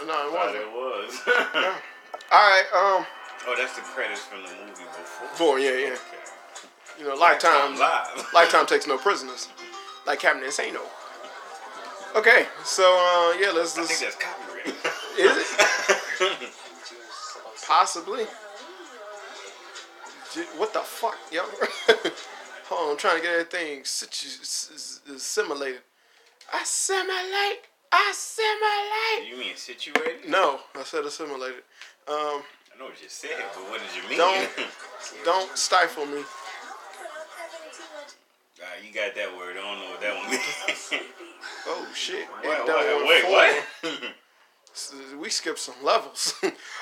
No, no, it wasn't. it was. All right, um, oh, that's the credits from the movie before. Before, yeah, yeah. Okay. you know, Lifetime, Live. Lifetime takes no prisoners, like Captain Insano. Okay, so uh, yeah, let's I think just that's copyright. is it possibly? What the fuck, yo? Hold on, I'm trying to get everything situ- s- s- assimilated. Assimilate, assimilate. you mean situated? No, I said assimilated. Um, I know what you said, but what did you mean? Don't- don't stifle me. Ah, you got that word. I don't know what that one means. Oh shit! what, It what, done wait, what? We skipped some levels.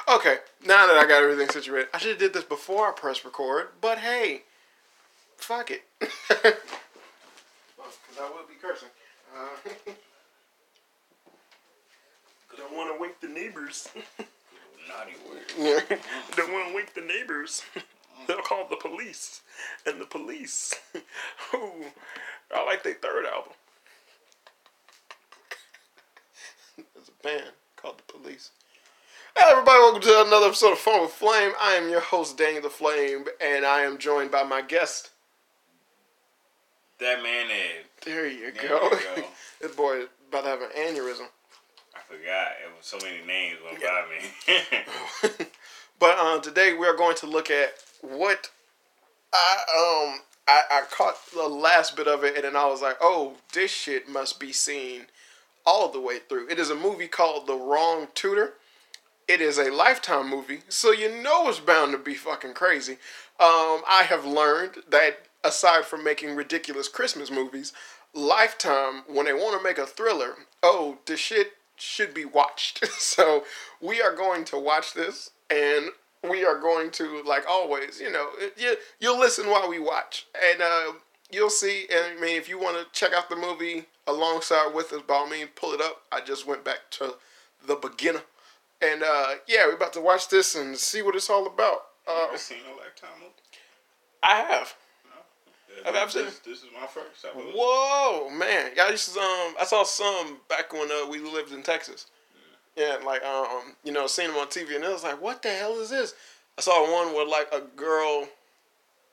okay, now that I got everything situated, I should have did this before I press record. But hey, fuck it. Because I will be cursing. Uh, don't want to wake the neighbors. Naughty word. Yeah. don't want to wake the neighbors. They'll call the police, and the police. Ooh, I like their third album. There's a band called the Police. Hey everybody, welcome to another episode of Fun with Flame. I am your host Daniel the Flame, and I am joined by my guest. That man Ed. There you There go. you go. this boy is about to have an aneurysm. Forgot. It was so many names went by me. but uh, today we are going to look at what I um I, I caught the last bit of it and then I was like, oh, this shit must be seen all the way through. It is a movie called The Wrong Tutor. It is a lifetime movie, so you know it's bound to be fucking crazy. Um, I have learned that aside from making ridiculous Christmas movies, Lifetime, when they want to make a thriller, oh, the shit should be watched. so we are going to watch this, and we are going to, like always, you know, you you'll listen while we watch, and uh, you'll see. And I mean, if you want to check out the movie alongside with us, by all means, pull it up. I just went back to the beginner, and uh, yeah, we're about to watch this and see what it's all about. Uh, Ever seen a lifetime movie? I have. I've- I've seen this, this is my first. I believe. Whoa, man! Yeah, I used to, um, I saw some back when uh, we lived in Texas. Yeah, like um, you know, seen them on TV, and it was like, what the hell is this? I saw one where like a girl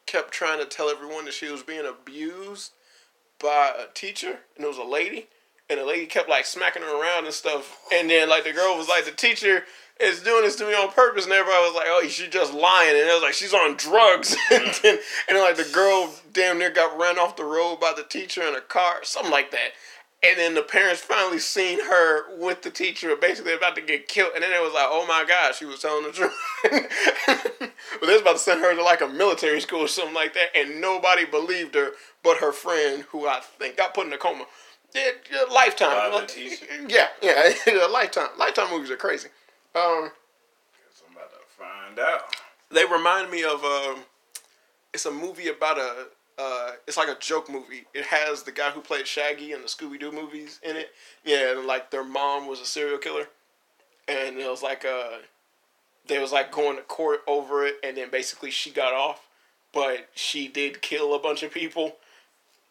kept trying to tell everyone that she was being abused by a teacher, and it was a lady, and the lady kept like smacking her around and stuff, and then like the girl was like, the teacher is doing this to me on purpose, and everybody was like, oh, she's just lying, and it was like she's on drugs, and then and like the girl damn near got ran off the road by the teacher in a car, something like that. And then the parents finally seen her with the teacher, basically about to get killed. And then it was like, oh my God, she was telling the truth. but they was about to send her to like a military school or something like that. And nobody believed her but her friend, who I think got put in a coma. Yeah, lifetime. Yeah, yeah, lifetime. Lifetime movies are crazy. Um, Guess I'm about to find out. they remind me of um, it's a movie about a uh, it's like a joke movie. It has the guy who played Shaggy in the Scooby Doo movies in it. Yeah, and like their mom was a serial killer, and it was like uh, they was like going to court over it, and then basically she got off, but she did kill a bunch of people.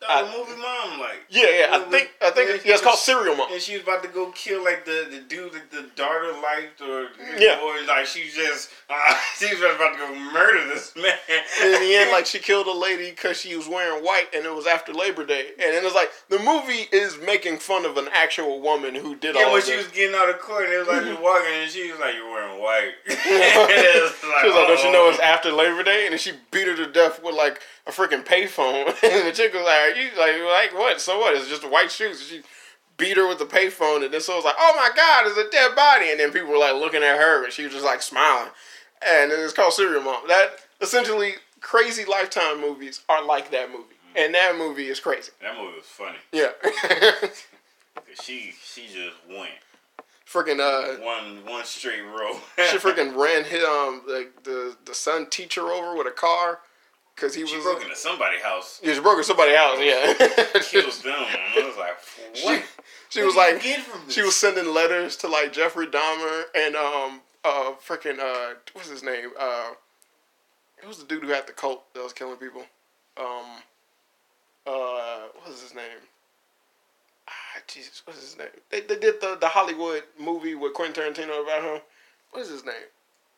I- the movie mom, like. Yeah, yeah, I think I think yeah, yeah, it's called Serial Mom. And she was about to go kill like the, the dude that the daughter liked or Yeah. or like she just uh, she was about to go murder this man. And in the end, like she killed a lady because she was wearing white, and it was after Labor Day. And it was like the movie is making fun of an actual woman who did yeah, all when she was getting out of court, and it was like was walking, and she was like, "You're wearing white." she was like, "Don't you know it's after Labor Day?" And then she beat her to death with like a freaking payphone. and the chick was like, "You like like what? So what? It's just white shoes." She beat her with the payphone, and then so it was like, "Oh my God, it's a dead body!" And then people were like looking at her, and she was just like smiling. And it's called Serial Mom. That essentially crazy Lifetime movies are like that movie, and that movie is crazy. That movie was funny. Yeah. she she just went freaking uh. one one straight row. She freaking ran hit um like the the son teacher over with a car because he she was broke into somebody's house. Yeah, she broke in somebody's house. Yeah, Killed them. I was like, she, what? she What was like, she was sending letters to like Jeffrey Dahmer and um uh freaking uh what's his name uh it was the dude who had the cult that was killing people um uh what was his name ah, Jesus, what's his name? They, they did the, the Hollywood movie with Quentin Tarantino about him. What is his name?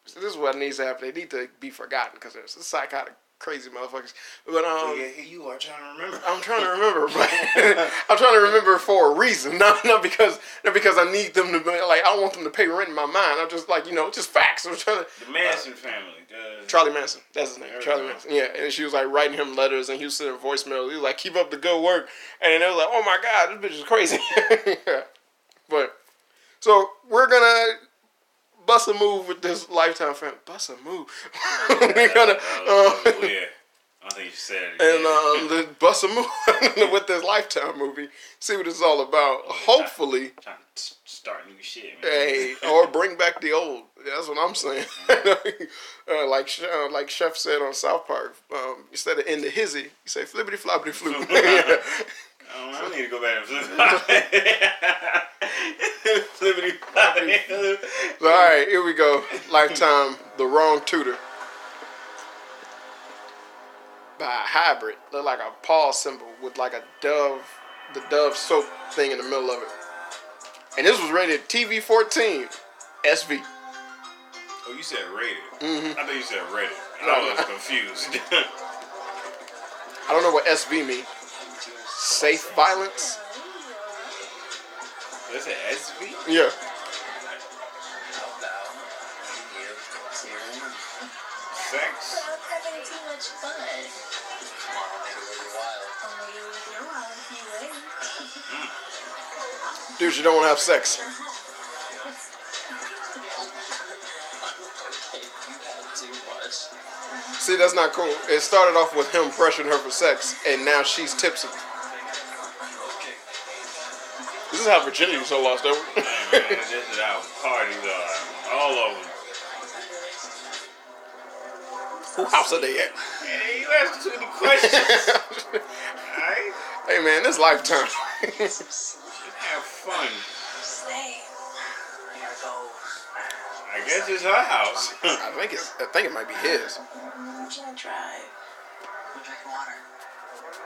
So this is what needs to happen. They need to be forgotten because there's a psychotic, crazy motherfuckers. But um, yeah, here you are trying to remember. I'm trying to remember, but I'm trying to remember for a reason, not not because not because I need them to be like I don't want them to pay rent in my mind. I'm just like you know just facts. I'm trying to. The Manson family. The, Charlie Manson, that's his name. Charlie go. Manson. Yeah, and she was like writing him letters, and he was sending voicemails. He was like, "Keep up the good work," and they were like, "Oh my god, this bitch is crazy." yeah. But so we're gonna bust a move with this Lifetime friend. Bust a move. we're gonna. that was Uh, weird. I think you said it. and um, the bust a move with this Lifetime movie. See what it's all about. Hopefully, trying to start new shit. Man. hey, or bring back the old. That's what I'm saying. uh, like uh, like Chef said on South Park, um, instead of in the hizzy, you say flippity floppity floop. Yeah. I, don't know, I need to go back and flip. Flippity floppity. So, all right, here we go. Lifetime, the wrong tutor. By a hybrid, look like a paw symbol with like a dove, the dove soap thing in the middle of it. And this was rated TV 14, SV. Oh, you said rated. Mhm. I thought you said rated. No, I was confused. I don't know what SV means. Safe violence? Is it SV? Yeah. Sex? I'm having too much fun. You would know how if you wait. Dudes, you don't want to have sex. See, that's not cool. It started off with him pressuring her for sex, and now she's tipsy. This is how virginity so lost over. Hey, man, this is how parties are. All of them. Who house are they at? Hey, you asked too many questions. Alright? hey man, this lifetime. Just have fun. Stay. I guess it's her house. I think it's. I think it might be his. I'm gonna drive. I'm drinking water.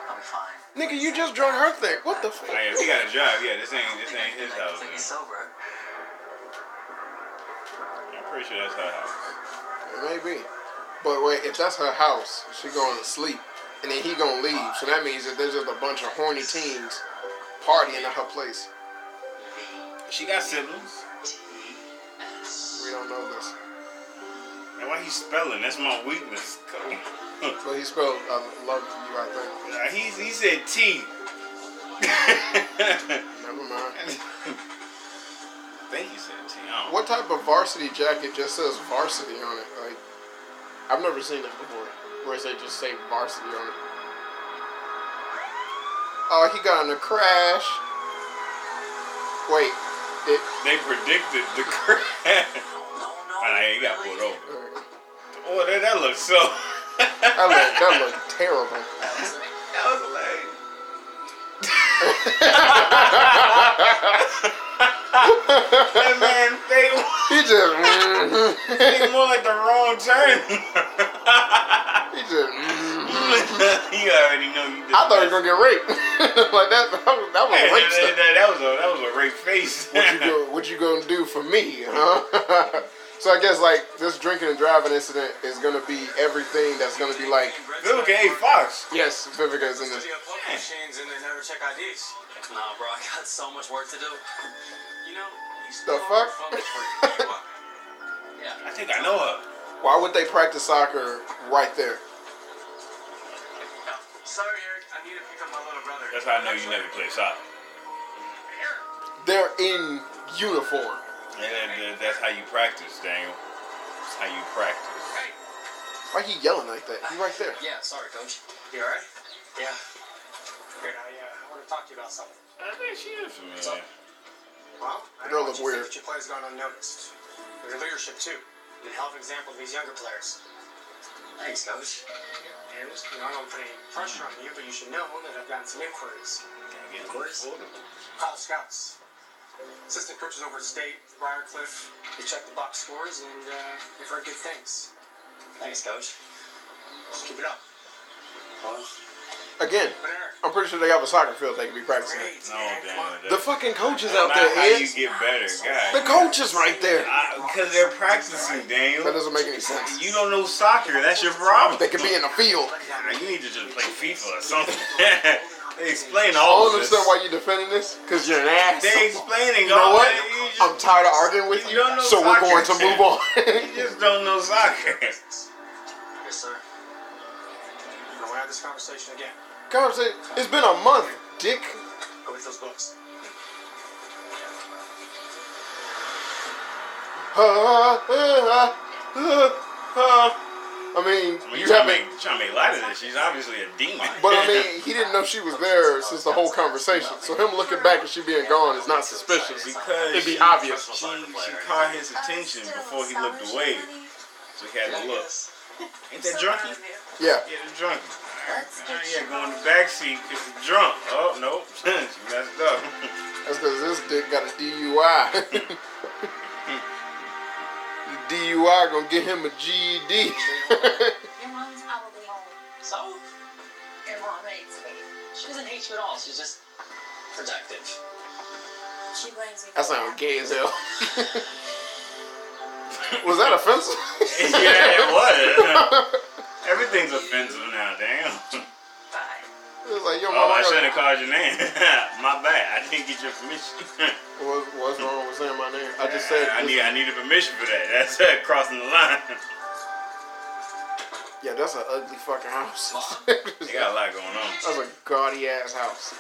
I'll be fine. Nigga, you just drunk her thing. What the Oh, fuck? yeah, we got a job, Yeah, this ain't this ain't his house. Think man. he's sober. I'm pretty sure that's her house. Maybe. But wait, if that's her house, she going to sleep, and then he gonna leave. So that means that there's just a bunch of horny teens partying at her place. She got siblings. We don't know this. And why he spelling? That's my weakness. But he spelled uh, love you, I think. Nah, he, he said T. Never mind. think he said T. I don't What type of varsity jacket just says varsity on it? Like, I've never seen it before. Where they just say varsity on it. Oh, he got in a crash. Wait, it. They predicted the crash. Ah, he got pulled over. Oh, that, that looks so. That looked, that looked terrible. That was hilarious. That man, they, he just. they more like the wrong turn. he just. mhm. you already know you did. I thought he was gonna get raped. like that. That was, that was Hey, rape that, stuff. that, that was a that was a rape face. what you go, what you gonna do for me, huh? So I guess like this drinking and driving incident is gonna be everything that's gonna be like Vivica A. Fox. yes, Vivica is in this. Studio poker machines and they never check IDs. Nah, bro, I got so much work to do. You know, you The still fuck? phone before you give up. Yeah. I think I know her. Why would they practice soccer right there? Sorry, Eric. I need to pick up my little brother. That's how I know you never play soccer. They're in uniform. And that- that- that's how you practice, Daniel. That's how you practice. Hey, Why he yelling like that? He right there. Yeah, sorry, coach. you alright? Yeah. Good. I uh, want to talk to you about something. I think she is familiar. Well, I Girl don't look you weird. think that your play's gone unnoticed. Your leadership too. You're a hell of an example to these younger players. Thanks, coach. And you know, I don't put any pressure on you, but you should know that I've gotten some inquiries. Can't get Of course. full. College scouts. Assistant coaches over at State, Briarcliff, they check the box scores and uh, they've heard good things. Thanks, coach. Just keep it up. Well, Again, I'm pretty sure they have a soccer field they can be practicing. at. No, damn. The fucking coaches That's out not there, how you Ed. get better, guys. The coaches right there. Because they're practicing, Daniel. That doesn't make any sense. You don't know soccer. That's your problem. They could be in the field. You need to just play FIFA or something. They explain I all don't of this. understand why you're defending this. Because you're an ass. They explaining You know all what? You just, I'm tired of arguing with You you, don't so we're going to move on. you just don't know soccer. Yes, sir. We'll have this conversation again. Conversation. It's been a month, dick. Go with those books. Uh, uh, uh, uh. I mean, I mean, you you trying to, haven't. make, trying to make light of this. She's obviously a demon. But I mean, he didn't know she was there since the whole conversation. So him looking back and she being gone is not suspicious. because It'd be she, obvious. She, she caught his attention before he looked away, so he had to look. Ain't that drunky? Yeah. Yeah, the drunky. Uh, yeah, go in the back seat because he's drunk. Oh, no. she messed up. That's because this dick got a DUI. the DUI gonna get him a GED. Your probably home. So, Your hates me. she doesn't hate you at all. She's just protective. She blames me. that for sounds gay as hell. Was that offensive? yeah, it was. Everything's offensive now, damn. Bye. It was like, yo, Oh, I I should got- have called your name. My bad. I didn't get your permission. What, what's wrong with saying my name? I just said. I need I needed permission for that. That's uh, crossing the line. Yeah, that's an ugly fucking house. They got a lot going on. that's a gaudy ass house.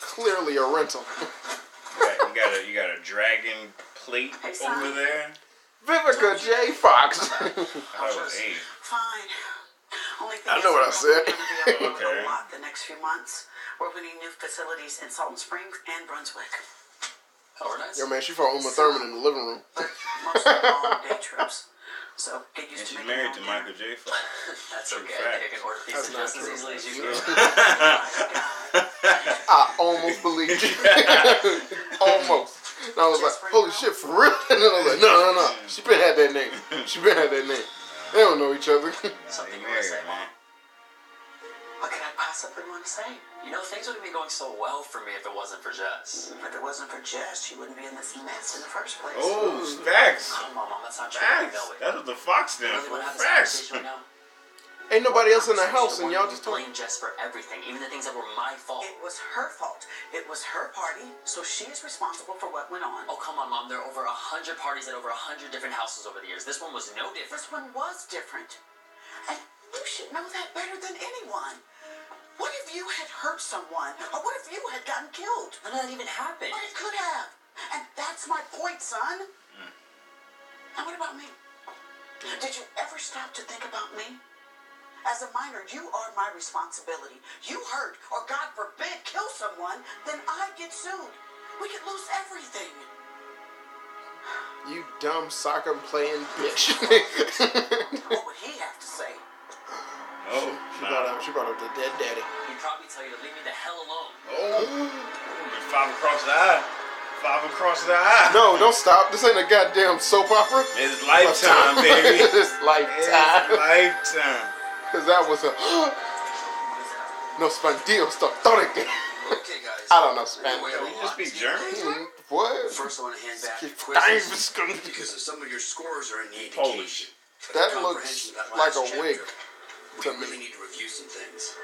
Clearly a rental. You got, you got a you got a dragon plate over there. Vivica J. Fox. I was eight. Fine. Only thing I is know what I we're said. gonna be able to Okay. a lot the next few months. We're opening new facilities in Salton Springs and Brunswick. Oh, we're nice. Yo, man, she fought Uma Thurman in the living room. But mostly long day trips. So get used And to she's making married to own Michael J. Fox. That's True okay. fact. I think I can order pizza That's just as easily as you can. I almost believed you. almost. And I was like, holy shit, for real? And then I was like, no, no, no. She been had that name. She been had that name. They don't know each other. Something They you want to say, man. Mom? What could I possibly want to say? You know, things wouldn't be going so well for me if it wasn't for Jess. If it wasn't for Jess, she wouldn't be in this mess in the first place. Oh, facts. Come on, Mom, that's not true. I Facts. know it. That's what the Fox You stand really for. want to have this Facts. right now? Ain't nobody else in the house and y'all just you talking. blame Jess for everything, even the things that were my fault. It was her fault. It was her party, so she is responsible for what went on. Oh come on, Mom. There are over a hundred parties at over a hundred different houses over the years. This one was no different. This one was different. And you should know that better than anyone. What if you had hurt someone? Or what if you had gotten killed? None of that even happened. But it could have. And that's my point, son. Hmm. And what about me? Did you ever stop to think about me? As a minor, you are my responsibility. You hurt, or God forbid, kill someone, then I get sued. We could lose everything. You dumb soccer playing bitch. What would he have to say? Oh, she, brought nah. up, she brought up the dead daddy. He'd probably tell you to leave me the hell alone. Oh, five across the eye. Five across the eye. No, don't stop. This ain't a goddamn soap opera. It's lifetime, baby. it's It's lifetime. Lifetime. Because that was a. no Spandillos doctores. Okay, guys. I don't know We're wait Spanish. a You lot. just speak German? Hmm, what? First, I want to hand back Dang, quizzes because of some of your scores are in the Polish. That looks that like last a wig chapter, to We really need to review some things.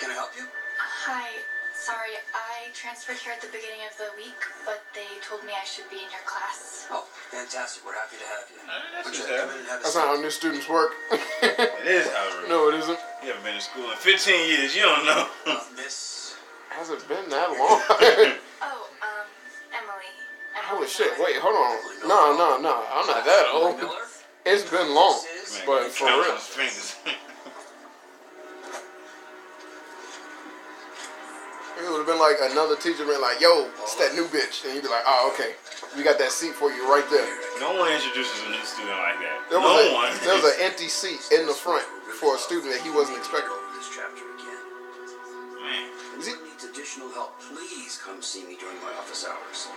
Can I help you? Hi. Sorry, I transferred here at the beginning of the week, but they told me I should be in your class. Oh, fantastic. We're happy to have you. that's Would you what's come happening. in and have That's seat? how new students work. It is how no, it isn't. You haven't been to school in 15 years. You don't know. Uh, Miss. Has it been that long? Oh, um, Emily. Holy shit, wait, hold on. No, no, no. I'm not that old. It's been long. Man, But for real. His. It would have been like another teacher been like, yo, it's that new bitch. And you'd be like, oh, okay. We got that seat for you right there. no one introduces a new student like that. There no was, a, one. there was an empty seat in the front for a student that he wasn't expecting. Over this chapter again. Man. If anyone needs additional help, please come see me during my office hours.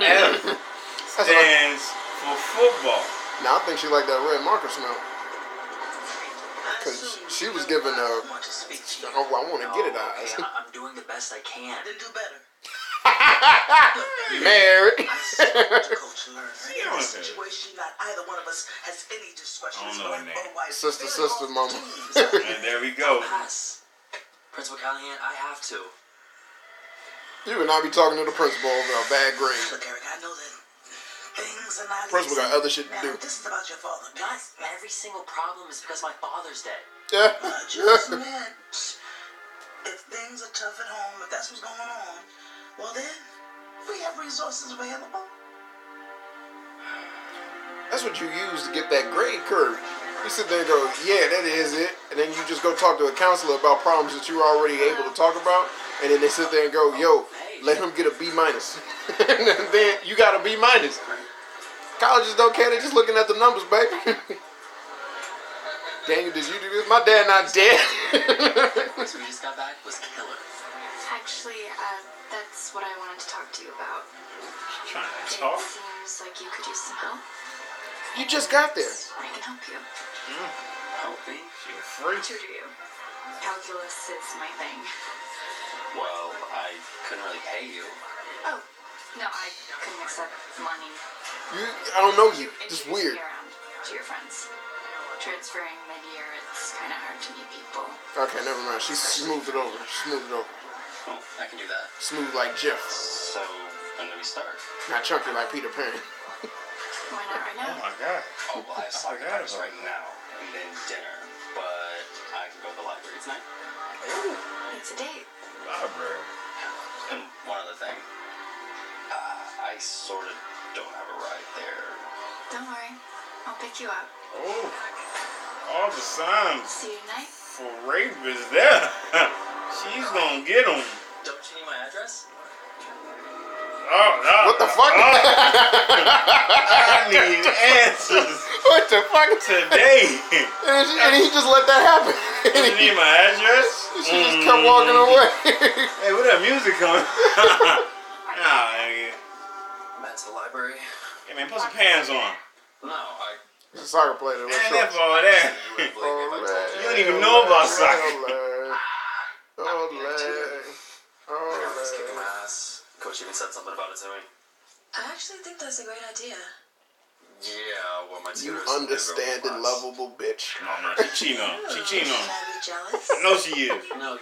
F That's what I, stands for football. now I think she like that red marker smell. 'Cause she was giving, uh, want to speak to you. Oh, I want to get it out. okay, I- I'm doing the best I can. Then do better. Married. I said to coach learn. See, In I this was there. situation, not either one of us has any discretion. Don't so know I'm her name. otherwise Sister, sister, mama. And there we go. Pass. Principal Callahan, I have to. you would not be talking to the principal over a bad grade. Look, Eric, I know that things are not Principal got easy. other shit to Now, do. This is about your father. Not every single problem is because my father's dead. Yeah. I just meant if things are tough at home, if that's what's going on, well then we have resources available. That's what you use to get that grade curve. You sit there and go, yeah, that is it. And then you just go talk to a counselor about problems that you're already able to talk about. And then they sit there and go, yo, let him get a B minus. and then you got a B minus. Colleges don't care. They're just looking at the numbers, baby. Daniel, did you do this? My dad not dead. So we just got back was killer. Actually, uh, that's what I wanted to talk to you about. Trying to It talk. seems like you could use some help. you just got there. I can help you. Help me? She a freak. Tutor you. Calculus is my thing. Well, I couldn't really pay you. Oh, no, I couldn't accept money. You, I don't know you. Just Introduce me weird. around to your friends. Transferring mid-year, it's kind of hard to meet people. Okay, never mind. She smoothed it over. Smoothed it over. Oh, I can do that. Smooth like Jeff. So, when do we start? Not chunky like Peter Pan. Why not right now? Oh my god. Oh, well, I have oh, I soccer forgot practice about right now, and then dinner. But I can go to the library tonight. Ooh, It's a date. Library. And one other thing. Uh, I sort of don't have a ride there. Don't worry. I'll pick you up. Oh. All the signs See you tonight. for rape is there. She's gonna get him. Don't you need my address? Oh, no. What the oh, fuck? Oh. I need answers what the fuck? today. And, she, and he just let that happen. You need my address? she just kept mm-hmm. walking away. Hey, where that music coming? nah, nigga. I'm at the library. Hey, man, put some pants on. No, I. It's a soccer player. that oh, Man, wears that's all that. You wouldn't believe me if I told you. You don't even know about soccer. Oh, Lord. Oh, I was kicking Lord. my ass. Coach even said something about it to me. I actually think that's a great idea. Yeah, well, my You tutors. understanding, lovable bitch. No, no, she cheating on him. She oh, cheating on Should him. I be jealous? I know she is. No.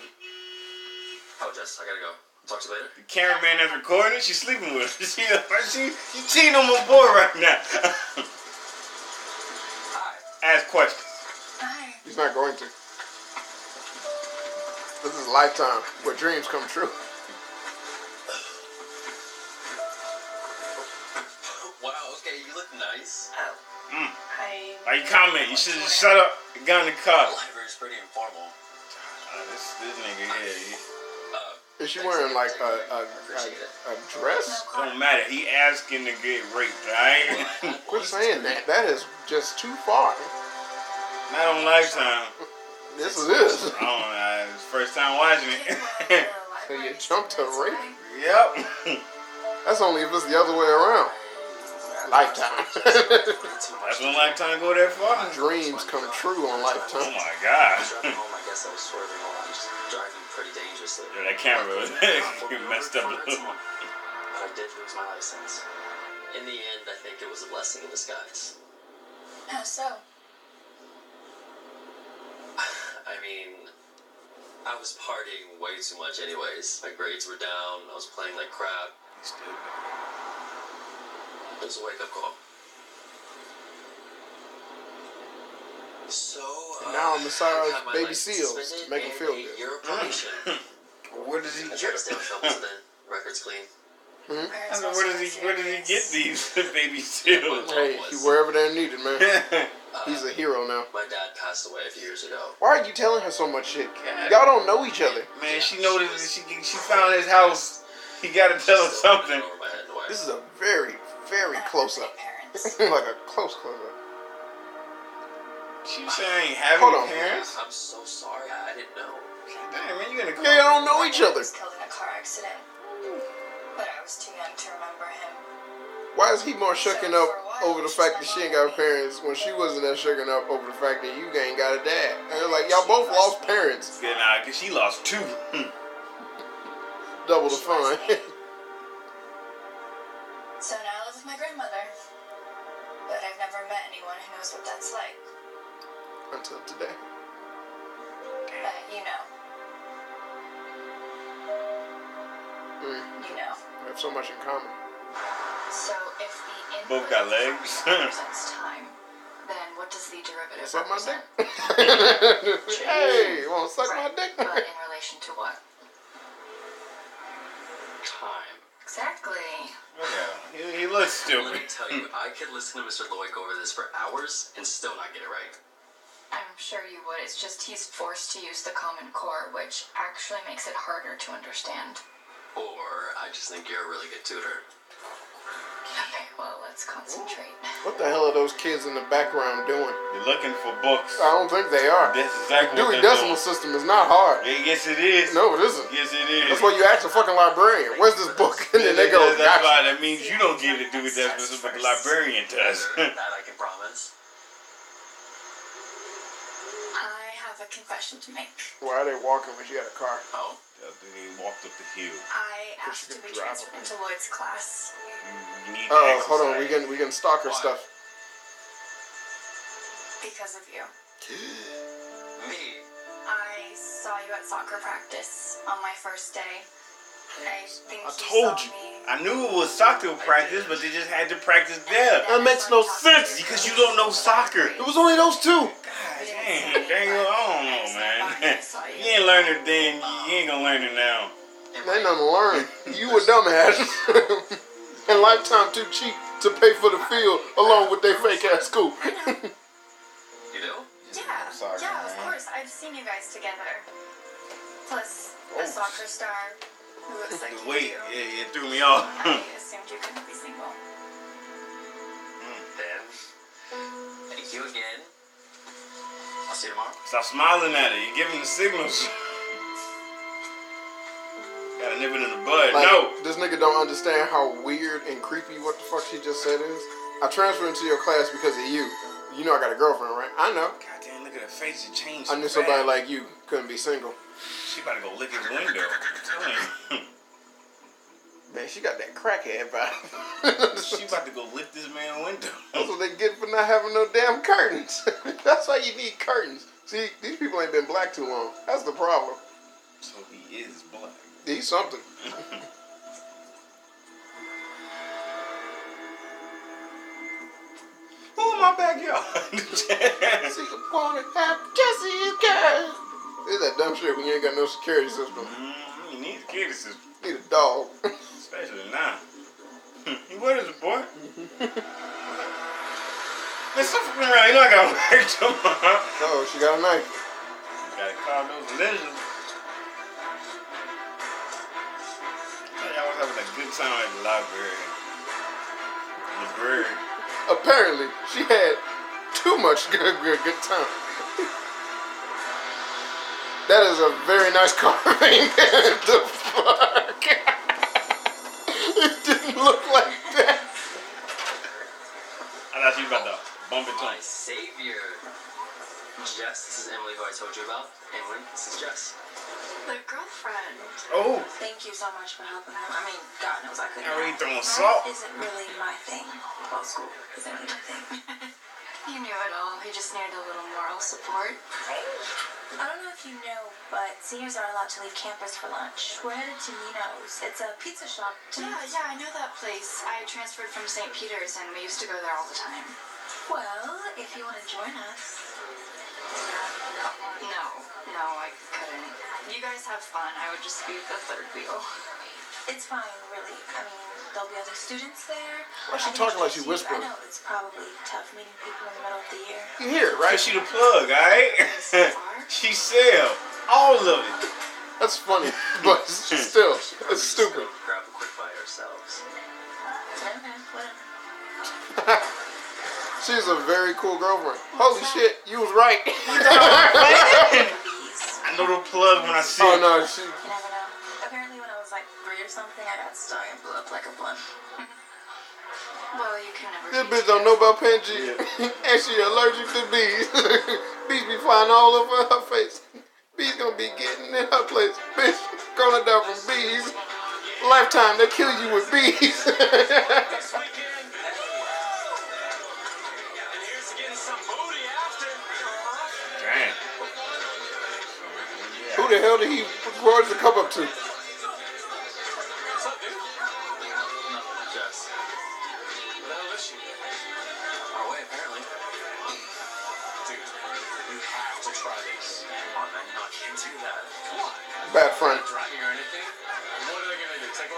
Oh, Jess, I gotta go. Talk to you later. The cameraman that's recording she's sleeping with her. She, she, she cheating on my boy right now. Hi. Ask questions. Hi. He's not going to. This is lifetime where dreams come true. Okay, you look nice. Oh. Mm. I. Like, comment. You should just shut up and got in the car. The car. library's pretty informal. Uh, this, this nigga here, he, Uh, Is she wearing like a, a, a, a dress? don't matter. He asking to get raped, alright? Quit saying that. That is just too far. Not on Lifetime. This is it. I don't know. It's first time watching it. So you jumped to rape? yep. That's only if it's the other way around. Lifetime. That's when Lifetime go that far. Dreams come true on Lifetime. Oh my god. driving home, I guess I was swerving a lot, just driving pretty dangerously. Yo, that camera messed up a little. But I did lose my license. In the end, I think it was a blessing in disguise. How so? I mean, I was partying way too much anyways. My grades were down, I was playing like crap. It was a wake up call. So, uh, Now I'm massage I baby seals to suspended make 'em and feel a good. year of probation. Where does he I get? tried to stay on trouble so. Records clean. I mean, where does he where does he get these baby seals? Hey, he wherever they're needed, man. He's a hero now. My dad passed away a few years ago. Why are you telling her so much shit? Y'all don't know each other. Man, she noticed that she she found his house. He got to tell her something. Over my head in a way. This is a very, very close up. Like a close close up. She saying having Hold on. parents. I'm so sorry. I didn't know. Damn, man, you in the Yeah, y'all don't know My each other. was killed in a car accident, but I was too young to remember him. Why is he more shucking so up while, over the fact that she ain't got parents when she wasn't that shaken up over the fact that you ain't got a dad. And they're like, y'all both lost parents. Yeah, nah, cause she lost two. Hmm. Double the fun. So now anyone who knows what that's like. Until today. But you know, Mm, you know. we have so much in common. So if the input Both got legs. represents time, then what does the derivative Suck my represent? dick. hey, you wanna suck my dick? but in relation to what? Time. Exactly. Yeah, he, he looks Let me tell you, I could listen to Mr. Lloyd go over this for hours and still not get it right. I'm sure you would. It's just he's forced to use the Common Core, which actually makes it harder to understand. Or I just think you're a really good tutor. Okay, well, let's concentrate. What the hell are those kids in the background doing? They're looking for books. I don't think they are. That's exactly what Dewey they're Decimal doing. System is not hard. Yeah, Yes, it is. No, it isn't. Yes, it is. That's why you ask a fucking librarian, where's this book? And then they go, That's gotcha. why that means you don't get to Dewey it. That's what the librarian does. that I can promise. I have a confession to make. Why are they walking when she got a car? Oh, Uh, they walked up the hill. I Because asked to be transferred it. into Lloyd's class You need Oh, hold on, we can we can stalk her Why? stuff. because of you. me. I saw you at soccer practice on my first day. I think I you told saw you. me. I knew it was soccer practice, but they just had to practice there. That makes no sense. Because you don't know soccer. It was only those two. God dang, dang, I don't know, man. You ain't learned it then, you ain't gonna learn it now. There ain't nothing to learn. You a dumbass. and lifetime too cheap to pay for the field along with their fake ass school. You do? Yeah, Soccer, yeah, of course. I've seen you guys together. Plus, Oh. a soccer star who looks like you Wait, do. it, it threw me off. I hmm. assumed you couldn't be single. Hmm, then, you again. I'll see you tomorrow. Stop smiling at it. You're giving the signals. Gotta nip it in the bud. Like, no. this nigga don't understand how weird and creepy what the fuck she just said is. I transferred into your class because of you. You know I got a girlfriend, right? I know. God damn, look at her face. It changed. I so knew somebody fast. like you couldn't be single. She about to go lick his window. I'm. Man, she got that crackhead vibe. she about to go lick this man's window. That's what they get for not having no damn curtains. That's why you need curtains. See, these people ain't been black too long. That's the problem. So he is black. He's something. Who in my backyard? See, you wanna have Jesse's girl. It's that dumb shit when you ain't got no security system. Mm, you need a kid system, Need a dog. especially now. You what is it, boy? Man, stop fucking around. You know I got work tomorrow. oh, she got a knife. Gotta call those. Hey, I was having a good time at the library. Library. Apparently, she had too much good, good, good time. That is a very nice carving. the fuck? it didn't look like that. I thought you about to bump into My savior. Jess, this is Emily, who I told you about. Emily, this is Jess. The girlfriend. Oh, Thank you so much for helping him. I mean, God knows I couldn't. already help. throwing salt. Isn't really my thing. Well, school isn't really my thing. You knew it all. He just needed a little moral support. I don't know if you know, but seniors are allowed to leave campus for lunch. We're headed to Nino's. It's a pizza shop. Yeah, yeah, I know that place. I transferred from St. Peter's and we used to go there all the time. Well, if you want to join us. No, no, I couldn't. You guys have fun. I would just be the third wheel. It's fine, really. I mean, there'll be other students there. Why is she I talking like she introduce you. whispering? I know it's probably tough meeting people in the middle of the year. You hear it, right? Right, she the plug, alright? she sell all of it. That's funny, but still, it's stupid. Grab a quick bite ourselves. She's a very cool girlfriend. Holy shit, you was right. I know the plug when I see oh no, she. Something, I got stung and blew up like a blunt. Well, you can never This bitch don't know about Pangea, and she allergic to bees. bees be flying all over her face. Bees gonna be getting in her place. Bitch, gonna die from bees. Lifetime, they kill you with bees. This weekend. And here's to getting some booty after. Damn. Who the hell did he forge the cup up to?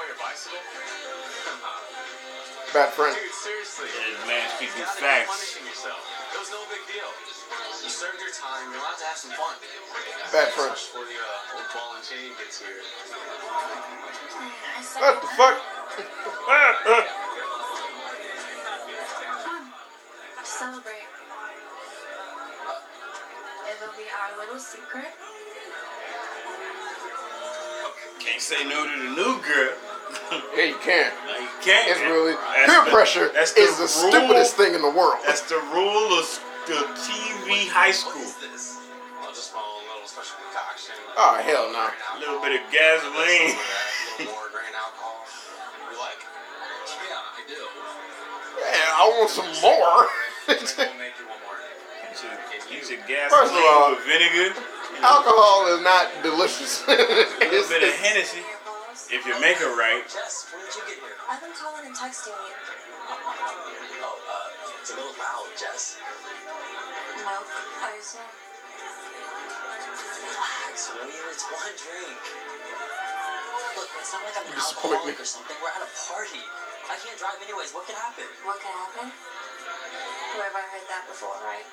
Your bicycle? Bad friend. Dude, seriously. This man You speaking gotta facts. punishing yourself. It was no big deal. You served your time. You're allowed to have some fun. Bad friend. Before the uh, old ball and chain gets here. What the fuck? Celebrate. It'll be our little secret. Can't say no to the new girl. Yeah, you can. No, you can't. It's really That's peer the- pressure that's is the the rule. stupidest thing in the world. That's the rule of the TV high school. is this? I'll just my own little special concoction. Oh hell no. A little bit of gasoline. More grain alcohol. You like? Yeah, I do. Yeah, I want some more. You should, you should First of gasoline all- with vinegar. Alcohol is not delicious. A little bit of Hennessy. If you make it right. Jess, when did you get here? I've been calling and texting you. Oh, uh, it's a little loud, Jess. Milk, I assume. Relax, William. It's one drink. Look, it's not like I'm an disappoint alcoholic or something. We're at a party. I can't drive anyways. What could happen? What can happen? Where have I heard that before, right?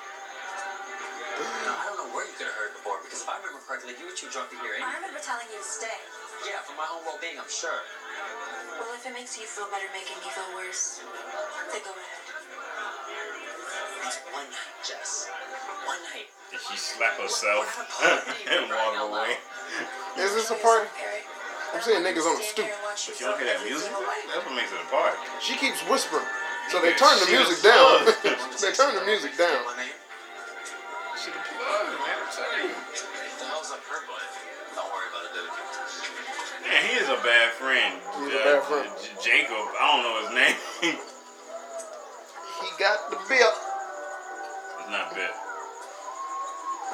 No, I don't know where you could have heard it before because if I remember correctly, you were too drunk to hear it. I remember telling you to stay. Yeah, for my own well-being, I'm sure. Well, if it makes you feel better making me feel worse, then go ahead. It's one night, Jess. One night. Did she slap herself and walk away? is this a party? I'm seeing niggas on the Stand stoop. here But you you don't hear that music? That's what makes it a party. She keeps whispering. So they turn the music down. they turn the music down. Is a bad friend. He's a bad friend. J- Jacob, I don't know his name. He got the bill. it's not bad.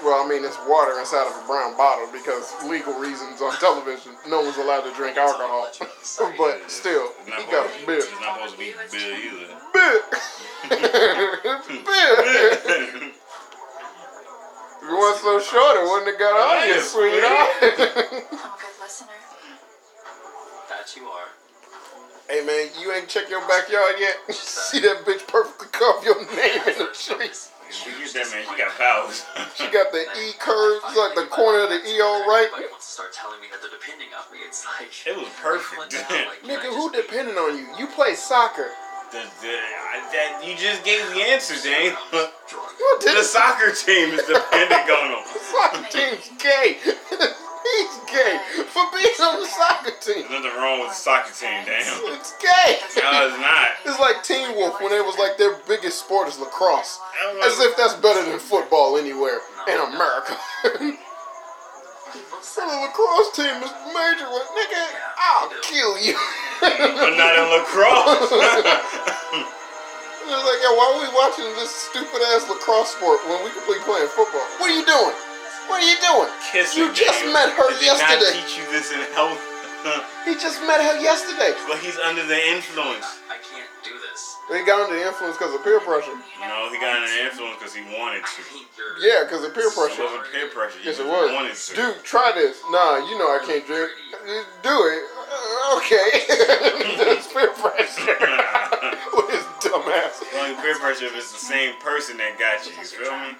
Well, I mean, it's water inside of a brown bottle because legal reasons on television, no one's allowed to drink alcohol. but still, he got supposed- a bill. It's not supposed to be Bill either. Bill. bill. If you want so short, it wouldn't have got on you, Yes, sweetheart. I'm a good listener. That you are. hey man, you ain't checked your backyard yet? See that bitch perfectly carve your name in the streets. She get that man. She got powers. She got the E curves, like the corner of the E all right. Everybody wants to start telling me that they're depending on me. It's like It was perfect. Like, can I Nigga, who be- depending on you? You play soccer. The, the, I, that, you just gave the answer, Dane. Drunk. What did the soccer team is dependent on him. soccer team's gay. He's gay for being on the soccer team. There's nothing wrong with the soccer team, damn. It's gay. No, it's not. It's like Teen Wolf when it was like their biggest sport is lacrosse. As if that's better than football anywhere in America. So the lacrosse team is major one. Nigga, I'll kill you. but not in lacrosse. It's like, yo, why are we watching this stupid ass lacrosse sport when we could be playing football? What are you doing? What are you doing? Kissing, You just Dane. met her They did not teach you this in health. He just met her yesterday. but he's under the influence. I can't do this. He got under the influence because of peer pressure. No, he got under the influence because he wanted to. Yeah, because of peer It pressure. wasn't peer pressure. He Yes, it just was. wanted to. Dude, try this. Nah, you know I can't drink. Do it. Uh, Okay. That's peer pressure. With his dumb ass. Only peer pressure if it's the same person that got you. You feel me?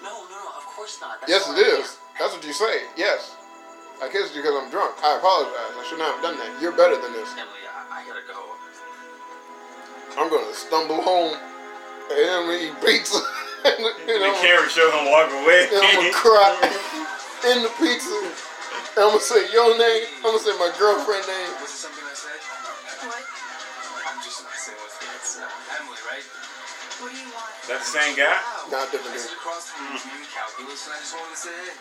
No, no, no. Of course not. That's Yes, not it what is. That's what you say. Yes. I kissed you because I'm drunk. I apologize. I should not have done that. You're better than this. Emily, I, I gotta go. I'm gonna stumble home and I'm gonna eat pizza. and, and The I'm, camera show him walk away. and I'm gonna cry in the pizza. And I'm gonna say your name. I'm gonna say my girlfriend name. That the same guy? Nah, different I dude. sit across from you in calculus, and I just wanted to say, hey,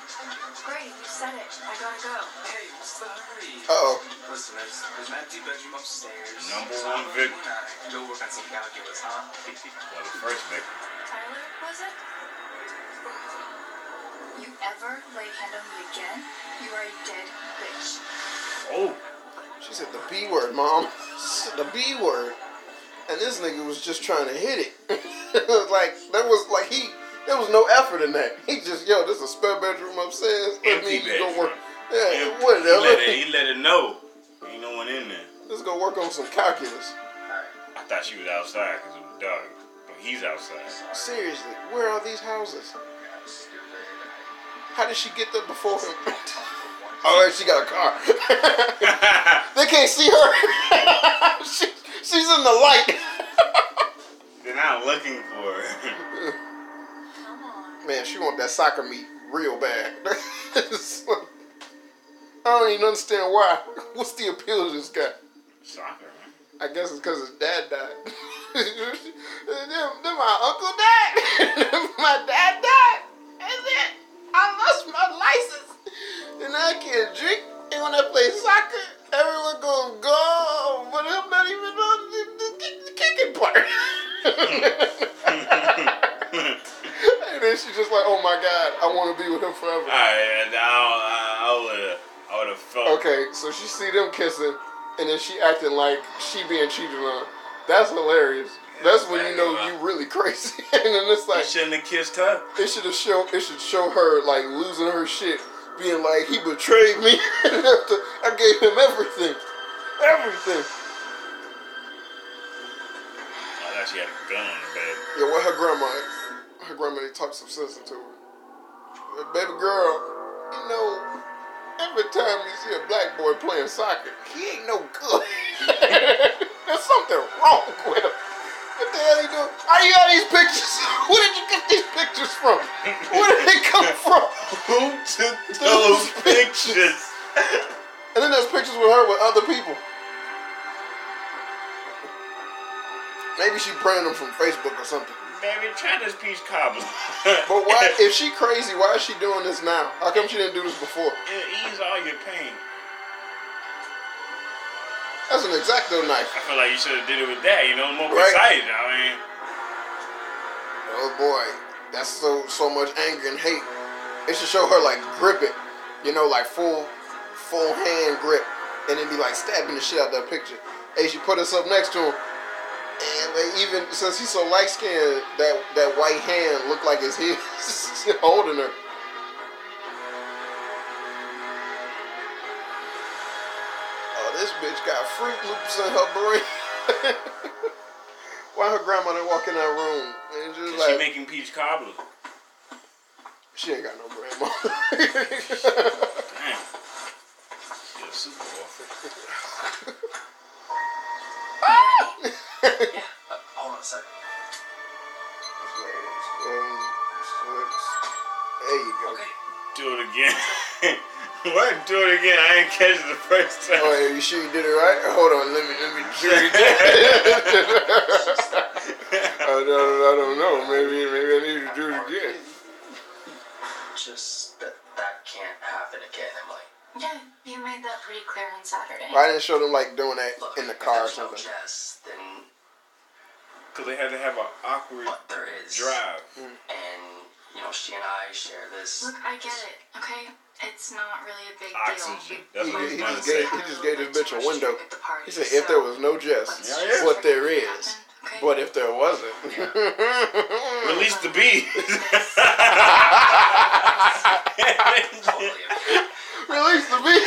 Great, you said it. I gotta go. hey, what's the hurry? Uh oh. Listen, there's, there's an empty bedroom upstairs. Number one victim. and I Go work on some calculus, huh? Well, the first victim. Tyler, was it? You ever lay hand on me again? You are a dead bitch. Oh, She said the B word, mom. The B word. And this nigga was just trying to hit it. like there was like he there was no effort in that. He just yo, this is a spare bedroom upstairs. Let empty me go bedroom. work. Yeah, Empty. whatever. He let, it, he let it know. Ain't no one in there. Let's go work on some calculus. I thought she was outside because it was dark. But he's outside. Seriously, where are these houses? How did she get there before him? oh, she got a car. they can't see her. she, she's in the light. Not looking for her. Come on. Man, she want that soccer meat real bad. I don't even understand why. What's the appeal to this guy? Soccer. I guess it's because his dad died. then, them my uncle died. my dad died. And then I lost my license. And I can't drink. And when I play soccer, everyone goes go. But I'm not even on the, the, the kicking part. And then she's just like, oh my God, I want to be with him forever. I, I, I would have I would have felt. Okay, so she see them kissing, and then she acting like she being cheated on. That's hilarious. That's when you know you really crazy. and then it's like shouldn't have kissed her. it should have show it should show her like losing her shit, being like he betrayed me. I gave him everything, everything. She had a gun on the bed. Yeah, what her grandma? Her grandma they talk some sense into her. But baby girl, you know, every time you see a black boy playing soccer, he ain't no good. There's something wrong with him. What the hell he doing? Are you got these pictures? Where did you get these pictures from? Where did they come from? Who took those pictures? And then there's pictures with her with other people. Maybe she branded them from Facebook or something. Maybe try this peach cobbler. But why, if she crazy, why is she doing this now? How come she didn't do this before? It'll ease all your pain. That's an X-Acto knife. I feel like you should have did it with that. You know, more Right. precise. I mean, Oh boy, that's so so much anger and hate. It should show her like grip it, you know, like full full hand grip, and then be like stabbing the shit out of that picture. Hey, she put us up next to him, and like, even since he's so light skinned, that that white hand looked like it's his holding her. Oh, this bitch got Froot Loops in her brain. Why her grandma didn't walk in that room and just like she making peach cobbler? she ain't got no grandma. Damn. You're a super. Yeah. Uh, hold on a second. there you go. Okay. Do it again. what? Do it again. I didn't catch it the first time. Oh, yeah, you sure you did it right? Hold on, let me let me do it again. I, don't, I don't know. Maybe maybe I need to do it again. Just that that can't happen again, Emily. Yeah, you made that pretty clear on Saturday. Why didn't show them like doing that Look, in the car or there's no something? Jess, then Because they had to have an awkward what there is. drive. And you know, she and I share this. Look, I get it, okay? It's not really a big Oxygen. deal. That's He, what he he's trying to just gave he just gave this bitch a window. He said so if there was no Jess, Yeah, just what there is. forget happened, okay? But if there wasn't, Release the bees. Release the beat.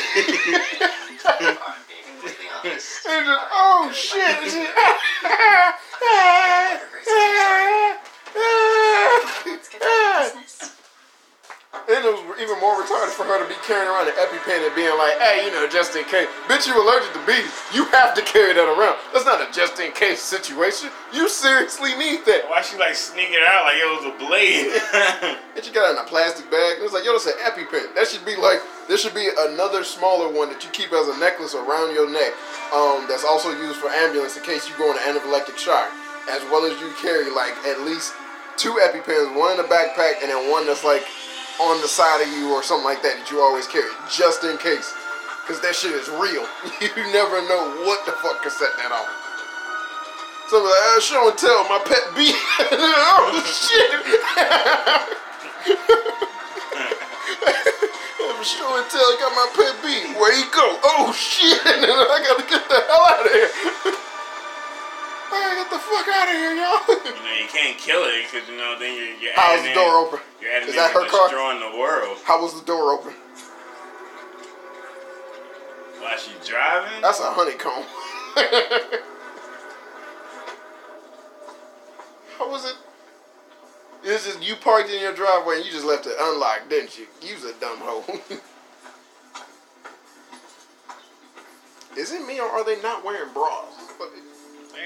I'm being completely honest. And just, oh shit! Just- Let's get to business. And it was even more retarded for her to be carrying around an EpiPen and being like, hey, you know, just in case. Bitch, you allergic to bees. You have to carry that around. That's not a just in case situation. You seriously need that. Why she like sneaking it out like it was a blade? Bitch, you got it in a plastic bag. It was like, yo, that's an EpiPen. That should be like, there should be another smaller one that you keep as a necklace around your neck. Um, that's also used for ambulance in case you go in an anaphylactic shock. As well as you carry like at least two EpiPens, one in the backpack and then one that's like on the side of you or something like that that you always carry, just in case. Cause that shit is real. You never know what the fuck can set that off. So I'm like, uh, show and tell, my pet bee. oh shit. Show and tell, I got my pet bee. Where he go? Oh shit. I gotta get the hell out of here. Gotta get the fuck out of here, y'all. you know, you can't kill it because you know then you're, you're How's adding the door open? You're adding Is that her car? destroying the world How was the door open? while she driving. That's a honeycomb. How was it? This is you parked in your driveway and you just left it unlocked, didn't you? You's a dumb hoe. is it me or are they not wearing bras?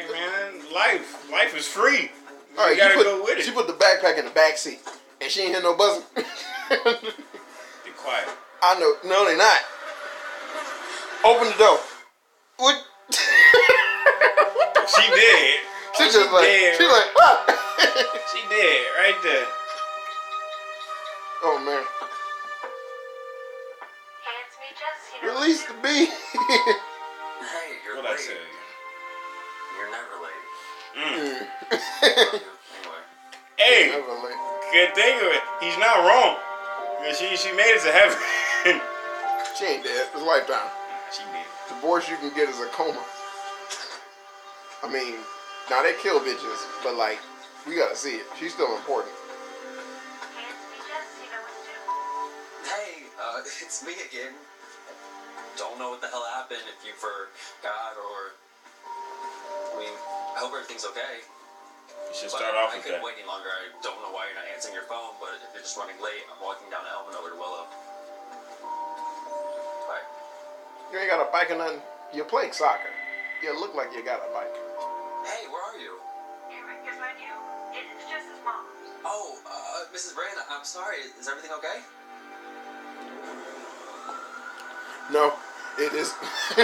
What- hey man, life, life is free. All right, You All right, gotta you put, go with it. She put the backpack in the back seat and she ain't hear no buzzing. Be quiet. I know. No, they not. Open the door. What? She did. She Oh, just like did. she like ah. She did right there. oh man. Hey, it's me, Jess. Release the bee. Hey, you're What late. say? You're never late. Mm. Anyway, Hey, good thing of it. He's not wrong. She she made it to heaven. She ain't dead. It's lifetime. she did. The worst you can get is a coma. I mean, now they kill bitches, but like, we gotta see it. She's still important. Hey, it's me, Jess. You know what to do. hey, uh, it's me again. Don't know what the hell happened. If you forgot or, I mean, I hope everything's okay. You should But start off I with couldn't that. wait any longer. I don't know why you're not answering your phone, but if you're just running late, I'm walking down Elman over to Willow. Bye. You ain't got a bike or nothing. You're playing soccer. You look like you got a bike. Hey, where are you? Here, is that you? It's Jess's mom. Oh, uh, Mrs. Brand, I'm sorry. Is everything okay? No, it is.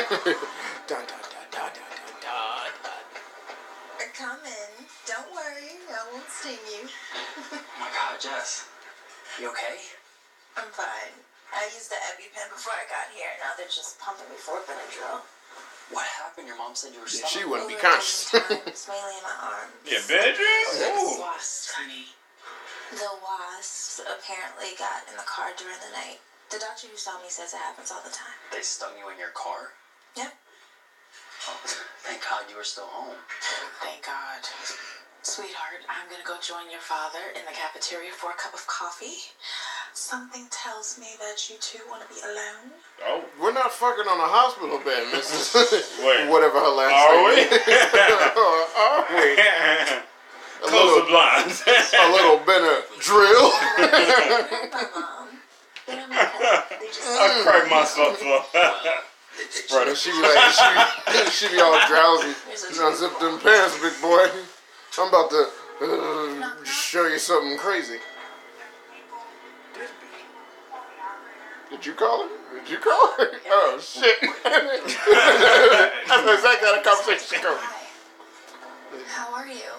dun, dun, dun, dun, dun, dun, dun. Come in. Don't worry, I won't sting you. Oh my God, Jess. You okay? I'm fine. I used the EpiPen before I got here. Now they're just pumping me for Benadryl. What happened? Your mom said you were Yeah, stuck. she wouldn't be Over conscious. times, mainly in my arms. Yeah, Benadryl. The oh, wasps, honey. The wasps apparently got in the car during the night. The doctor who saw me says it happens all the time. They stung you in your car? Yep. Thank God you were still home. Thank God. Sweetheart, I'm gonna go join your father in the cafeteria for a cup of coffee. Something tells me that you two want to be alone. Oh, We're not fucking on a hospital bed, Mrs. Wait. Whatever her last Are name we? is. Are we? A Close the blinds. a little bit of drill. My mom. They don't make up. They just I crack myself up. Brother, she be like, she, she be all drowsy. She unzip them pants, big boy. I'm about to uh, show you something crazy. Did you call her? Did you call her? Oh shit! That's exactly how the conversation goes. Hi. How are you?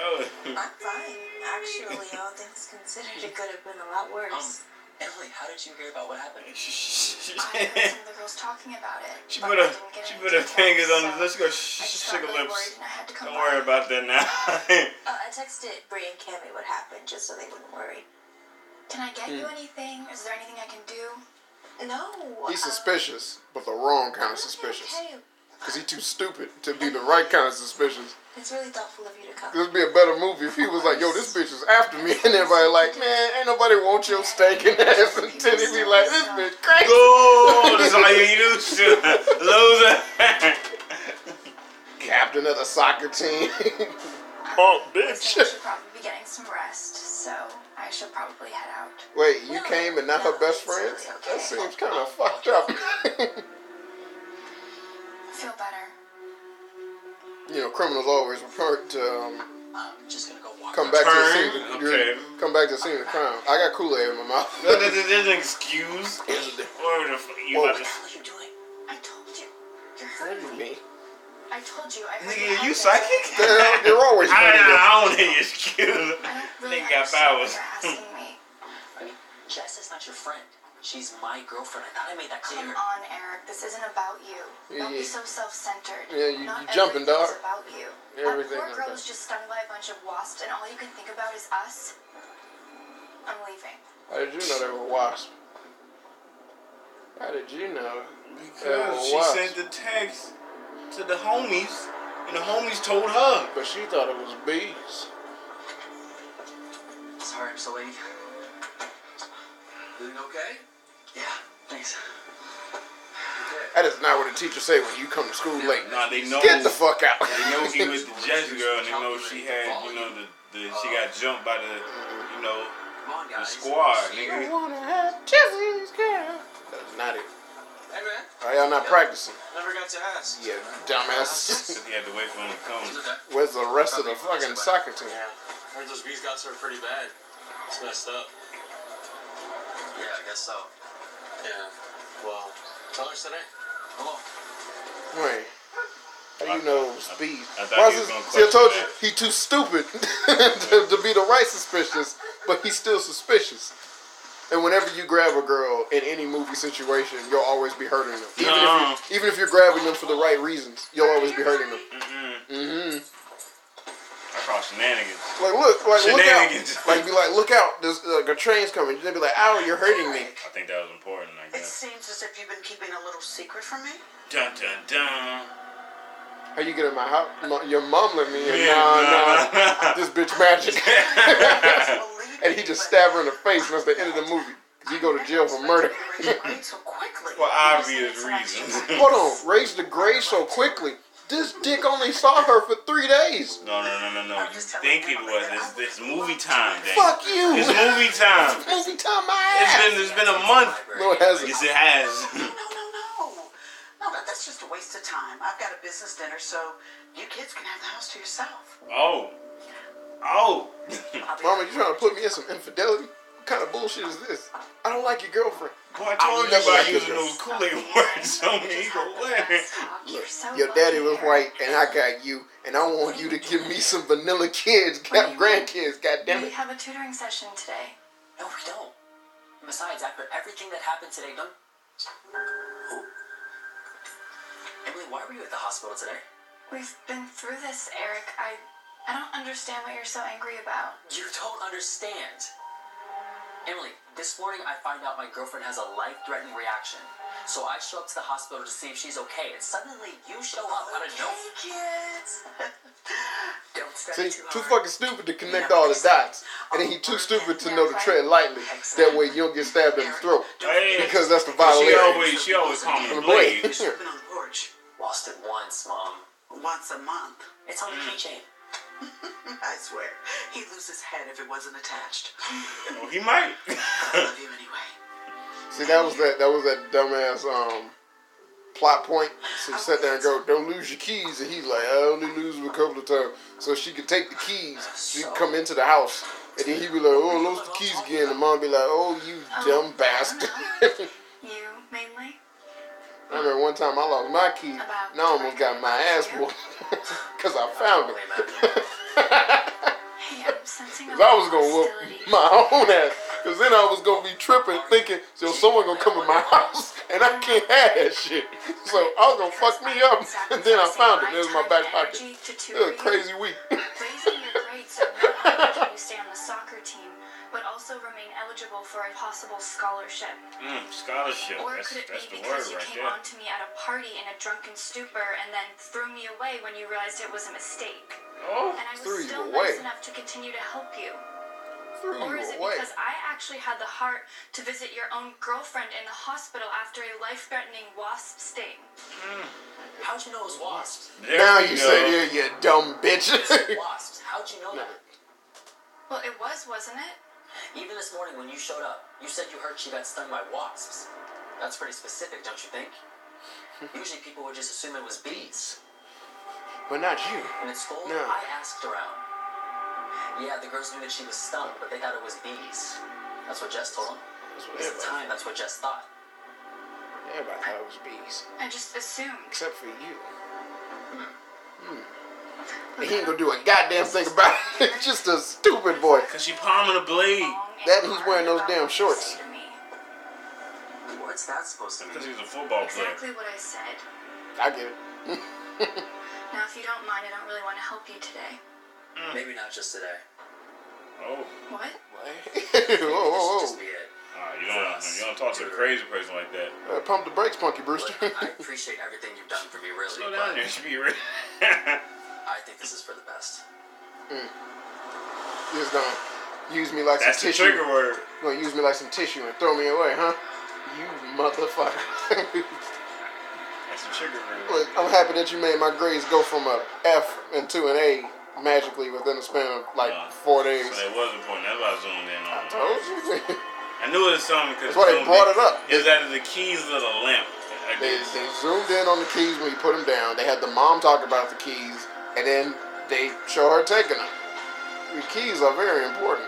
Oh. I'm fine. Actually, all things considered, it could have been a lot Um, worse. Emily, how did you hear about what happened? I heard some of the girls talking about it. She put her I didn't get she put her fingers on so the let's go I sh- just shake got her really lips. worried and I had to come Don't by. worry about that now. Uh, I texted Brie and Cammy what happened just so they wouldn't worry. Can I get you Hmm. anything? Is there anything I can do? No. He's uh, suspicious, but the wrong kind of suspicious. Okay. Cause he too stupid to be the right kind of suspicious. It's really thoughtful of you to come. This would be a better movie if he was like, "Yo, this bitch is after me," and everybody like, "Man, ain't nobody want your stinking ass," and then he be like, "This bitch crazy." Go! That's all you used to. Loser. Captain of the soccer team. I punk bitch. you should probably be getting some rest, so I should probably head out. Wait, you No, came and not her best it's friends? really That seems kind of fucked up. I Feel better. you know, criminals always report to um, I'm just gonna go walk. come back to the scene. okay. Come back to the scene of crime. I got Kool Aid in my mouth. That- that- There's an excuse. What the fuck you Whoa. about to What the hell are you doing? I told you. You're hurting me. me. I told you. I heard Nigga, had you this. psychic? They're, they're always I, hurting me. I don't need your excuse. I don't really Nigga got understand powers. you're asking me. I mean, Jess is not your friend. She's my girlfriend. I thought I made that clear. Come on, Eric. This isn't about you. Don't Yeah, be so self-centered. Yeah, you- Not you jumping, dog. everything's about you. Everything that poor girl about- was just stung by a bunch of wasps, and all you can think about is us. I'm leaving. How did you know they were wasps? How did you know? Because she wasps. sent the text to the homies, and the homies told her. But she thought it was bees. Sorry I'm so late. Everything okay? Yeah, thanks. That is not what a teacher say when you come to school late. Nah, they know. Get the fuck out. They know he was the Jess girl, and they know she had, you know, the, the she got jumped by the, you know, the guys. squad, I nigga. wanna have Jesse's girl. That's not it. Hey man, Are y'all not practicing? never got to ask. Yeah, dumbass. He had to wait for him to come. Where's the rest of the fucking soccer team? Yeah, heard those bees got her pretty bad. It's messed up. Yeah, I guess so. Yeah. Well, tell her today. Come on. Wait. How you know speed? I thought Why is this- See, I told you question he too stupid to, to be the right suspicious, but he's still suspicious. And whenever you grab a girl in any movie situation, you'll always be hurting them. Even No. if you, even if you're grabbing them for the right reasons, you'll always be hurting them. Mm-mm. Mm-hmm. I call shenanigans. Like look, like look out, Shenanigans. like be like look out, there's uh, like a train's coming. They'd be like, ow, you're hurting me. I think that was important, I guess. It seems as if you've been keeping a little secret from me. Dun dun dun. How you get in my house? My, your mom let me in. Yeah, nah, nah, nah, nah. this bitch magic. And he just but stabbed her in the face, and that's the end of the movie. 'Cause he go to jail for murder. I never expected you to grade so quickly. For obvious reasons. Hold on, raise the grade so quickly. This dick only saw her for three days. No, no, no, no, no. You think it was? It's, it's movie time, Dang. Fuck you. It's movie time. It's movie time, my It's ass. been it's been a month. No, it hasn't. Yes, it has. No, no, no. No, that, that's just a waste of time. I've got a business dinner, so you kids can have the house to yourself. Oh, oh. Mama, you trying to put me in some infidelity? What kind of bullshit is this? I don't like your girlfriend. Boy, I told you never about liked using your those Kool Aid words on me. You go where? So Your daddy was white, and I got you, and I want you to give me some vanilla kids, What do you grandkids. God damn We have a tutoring session today. No, we don't. Besides, after everything that happened today, don't. Emily, why were you at the hospital today? We've been through this, Eric. I I don't understand what you're so angry about. You don't understand. Emily, this morning I find out my girlfriend has a life-threatening reaction. So I show up to the hospital to see if she's okay, and suddenly you show up out of Okay, nowhere. kids. Don't See, study too too hard. fucking stupid to connect all the dots. And then he too oh, stupid to know to tread lightly. That way you don't get stabbed in the throat. Hey, Because that's the she violation. always she always call me The Blade. blade. You've been on the porch Lost it once, Mom. once a month. It's on the keychain. I swear, he'd lose his head if it wasn't attached. Oh, he might. I love you anyway. See, that was that. That was that dumbass um plot point. So she sat there and go, "Don't lose your keys," and he's like, "I only lose them a couple of times." So she could take the keys. She could come into the house, and then he'd be like, "Oh, I lost the keys again." And mom be like, "Oh, you dumb bastard." You mainly? I remember one time I lost my keys, and I almost got my ass whooped because I found them. Hey, I'm sensing Cause I was gonna whoop my own ass. Cause then I was gonna be tripping, thinking, so someone gonna come in my house, and I can't have that shit. So I was gonna fuck me up, and then I found it. It was my back pocket. It was a crazy week. Raising your grades so can you stay on the soccer team, but also remain eligible for a possible scholarship. Mm, scholarship. Or That's could it that's be because you right came there. on to me at a party in a drunken stupor and then threw me away when you realized it was a mistake? Oh, And I was Threw you still away. nice enough to continue to help you. Threw Or is it away. because I actually had the heart to visit your own girlfriend in the hospital after a life threatening wasp sting? How'd you know it was wasps? there Now you go. say, yeah, you dumb bitch. wasps. How'd How'd you know that? Well, it was, wasn't it? Even this morning when you showed up, you said you heard she got stung by wasps. That's pretty specific, don't you think? Usually people would just assume it was bees. But not you. And at school, No. I asked around. Yeah, the girls knew that she was stung, but they thought it was bees. That's what Jess told them. That's what At the time, that's what Jess thought. everybody thought it was bees. I just assumed. Except for you. Hmm. He ain't gonna do a goddamn thing about it. Just a stupid boy. Cause she palming a blade. That he's wearing those damn shorts. What's that supposed to mean? Because he's a football player. Exactly what I said. I get it. Now, if you don't mind, I don't really want to help you today. Maybe not just today. Oh. What? whoa, This whoa, should whoa. just. Ah, you don't you don't talk to a crazy person like that. Uh, pump the brakes, Punky Brewster. Look, I appreciate everything you've done for me, really, Slow down there, but be ready. I think this is for the best. You're just gonna use me like That's some the tissue. trigger word. Gonna use me like some tissue and throw me away, huh? You motherfucker. That's the trigger word. Look, I'm happy that you made my grades go from a F and to an A magically within a span of like Yeah. four days. So that was important. That's why I zoomed in on. I Told you. I knew it was something because That's why they brought it up. Is that the keys of the lamp? They, they zoomed in on the keys when you put them down. They had the mom talk about the keys, and then they show her taking them. The keys are very important.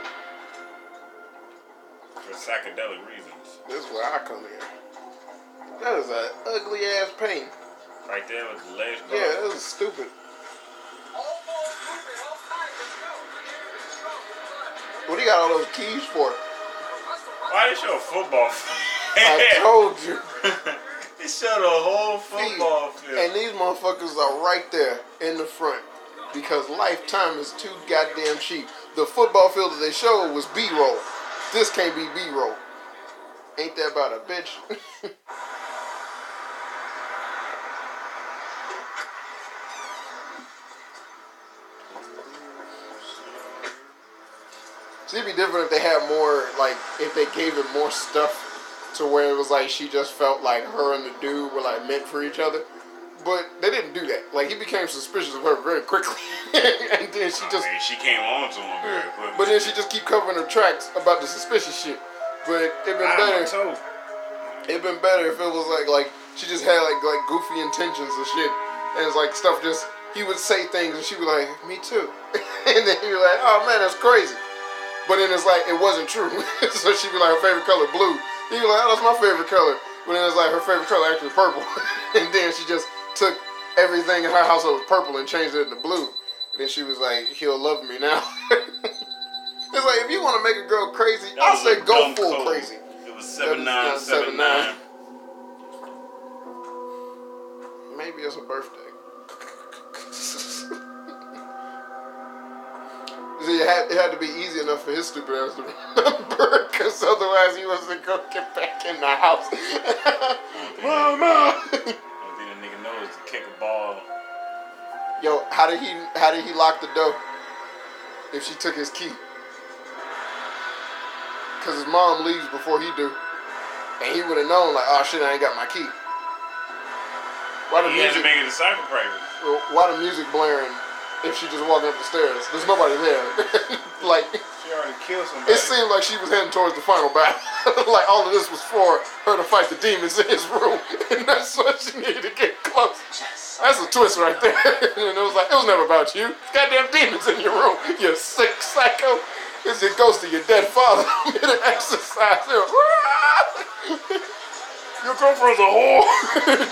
for psychedelic reasons. This is where I come in. That is an ugly ass paint. Right there with the legs. Yeah, this is stupid. What do you got all those keys for? Why they show a football? I told you. they showed a whole football field. And these motherfuckers are right there in the front because Lifetime is too goddamn cheap. The football field that they showed was B-roll. This can't be B-roll. Ain't that about a bitch? See, it'd be different if they had more, like, if they gave it more stuff to where it was like she just felt like her and the dude were like meant for each other. But they didn't do that. Like he became suspicious of her very quickly, and then she just. I mean, she came on to him very quickly. But then she just keep covering her tracks about the suspicious shit. But it'd been better. It'd been better if it was like like she just had like like goofy intentions and shit, and it's like stuff just he would say things and she would like me too, and then he was like oh man that's crazy, but then it's like it wasn't true, so she'd be like her favorite color blue, he was like oh that's my favorite color, but then it's like her favorite color actually purple, and then she just took everything in her household was purple and changed it into blue, and then she was like he'll love me now. It's like if you want to make a girl crazy, I'll say go full crazy. It was Seven- seven nine uh, seven seven nine. Maybe it's a birthday. See, it had, it had to be easy enough for his stupid ass to remember, because otherwise he wasn't gonna get back in the house. Mama. Only thing the nigga knows is to kick a ball. Yo, how did he? How did he lock the door? If she took his key, because his mom leaves before he do, and he would have known like, oh shit, I ain't got my key. Why the He to music? it a soccer practice. Why the music blaring? If she just walked up the stairs, there's nobody there. like She already killed somebody. it seemed like she was heading towards the final battle. like all of this was for her to fight the demons in his room, and that's what she needed to get close. That's a twist right there. and it was like, it was never about you. Goddamn demons in your room. You sick psycho. It's the ghost of your dead father. Did an exercise. They Your girlfriend's a whore.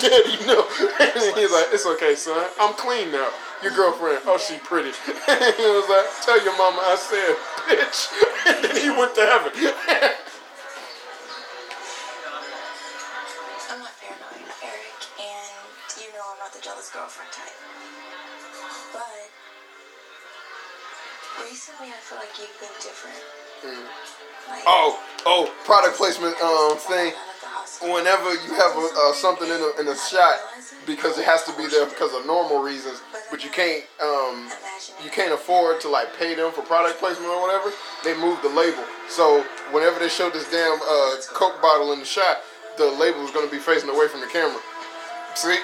Daddy, no. And he's like, it's okay, son. I'm clean now. Your girlfriend, oh, she pretty. And he was like, tell your mama I said, bitch. And then he went to heaven. I'm not paranoid, Eric, and you know I'm not the jealous girlfriend type. But recently I feel like you've been different. Like, oh, oh, product placement um thing. out of the hospital. whenever you have a, uh, something in a, in a shot because it has to be there because of normal reasons but you can't um, you can't afford to like pay them for product placement or whatever they move the label so whenever they showed this damn uh, coke bottle in the shot the label was going to be facing away from the camera See?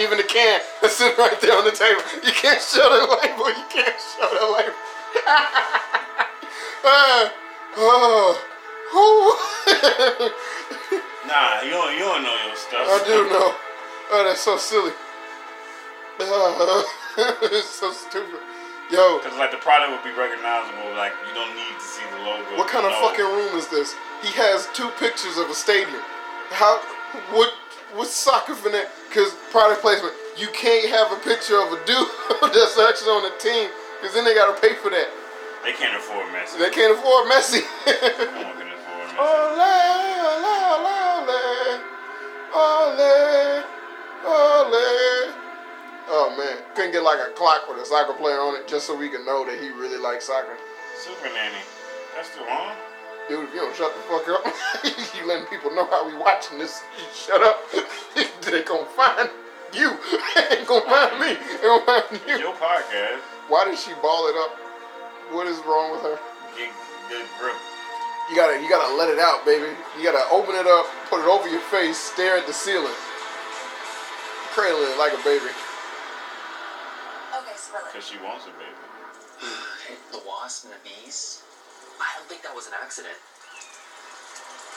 Even the can that's sitting right there on the table. You can't show the label. You can't show the label. uh, oh. Nah, you don't, you don't know your stuff. I do know. Oh, that's so silly. it's so stupid. Yo, Because like the product would be recognizable. Like you don't need to see the logo. what kind of to know. fucking room is this? He has two pictures of a stadium. How? What? What's soccer finesse? Because product placement, you can't have a picture of a dude that's actually on the team, because then they gotta pay for that. They can't afford Messi. They can't afford Messi. No one can afford Messi. Ole, ole, ole, ole, ole. Oh man, couldn't get like a clock with a soccer player on it just so we can know that he really likes soccer. Super nanny. That's too long. Dude, if you don't shut the fuck up, you letting people know how we watching this. Shut up. they gonna find you. ain't gonna find me. They gonna find you. Your podcast. Why did she ball it up? What is wrong with her? Get good grip. You gotta, you gotta let it out, baby. You gotta open it up, put it over your face, stare at the ceiling, cradle it like a baby. Okay, spill it. Because she wants a baby. The wasp and the bees? I don't think that was an accident.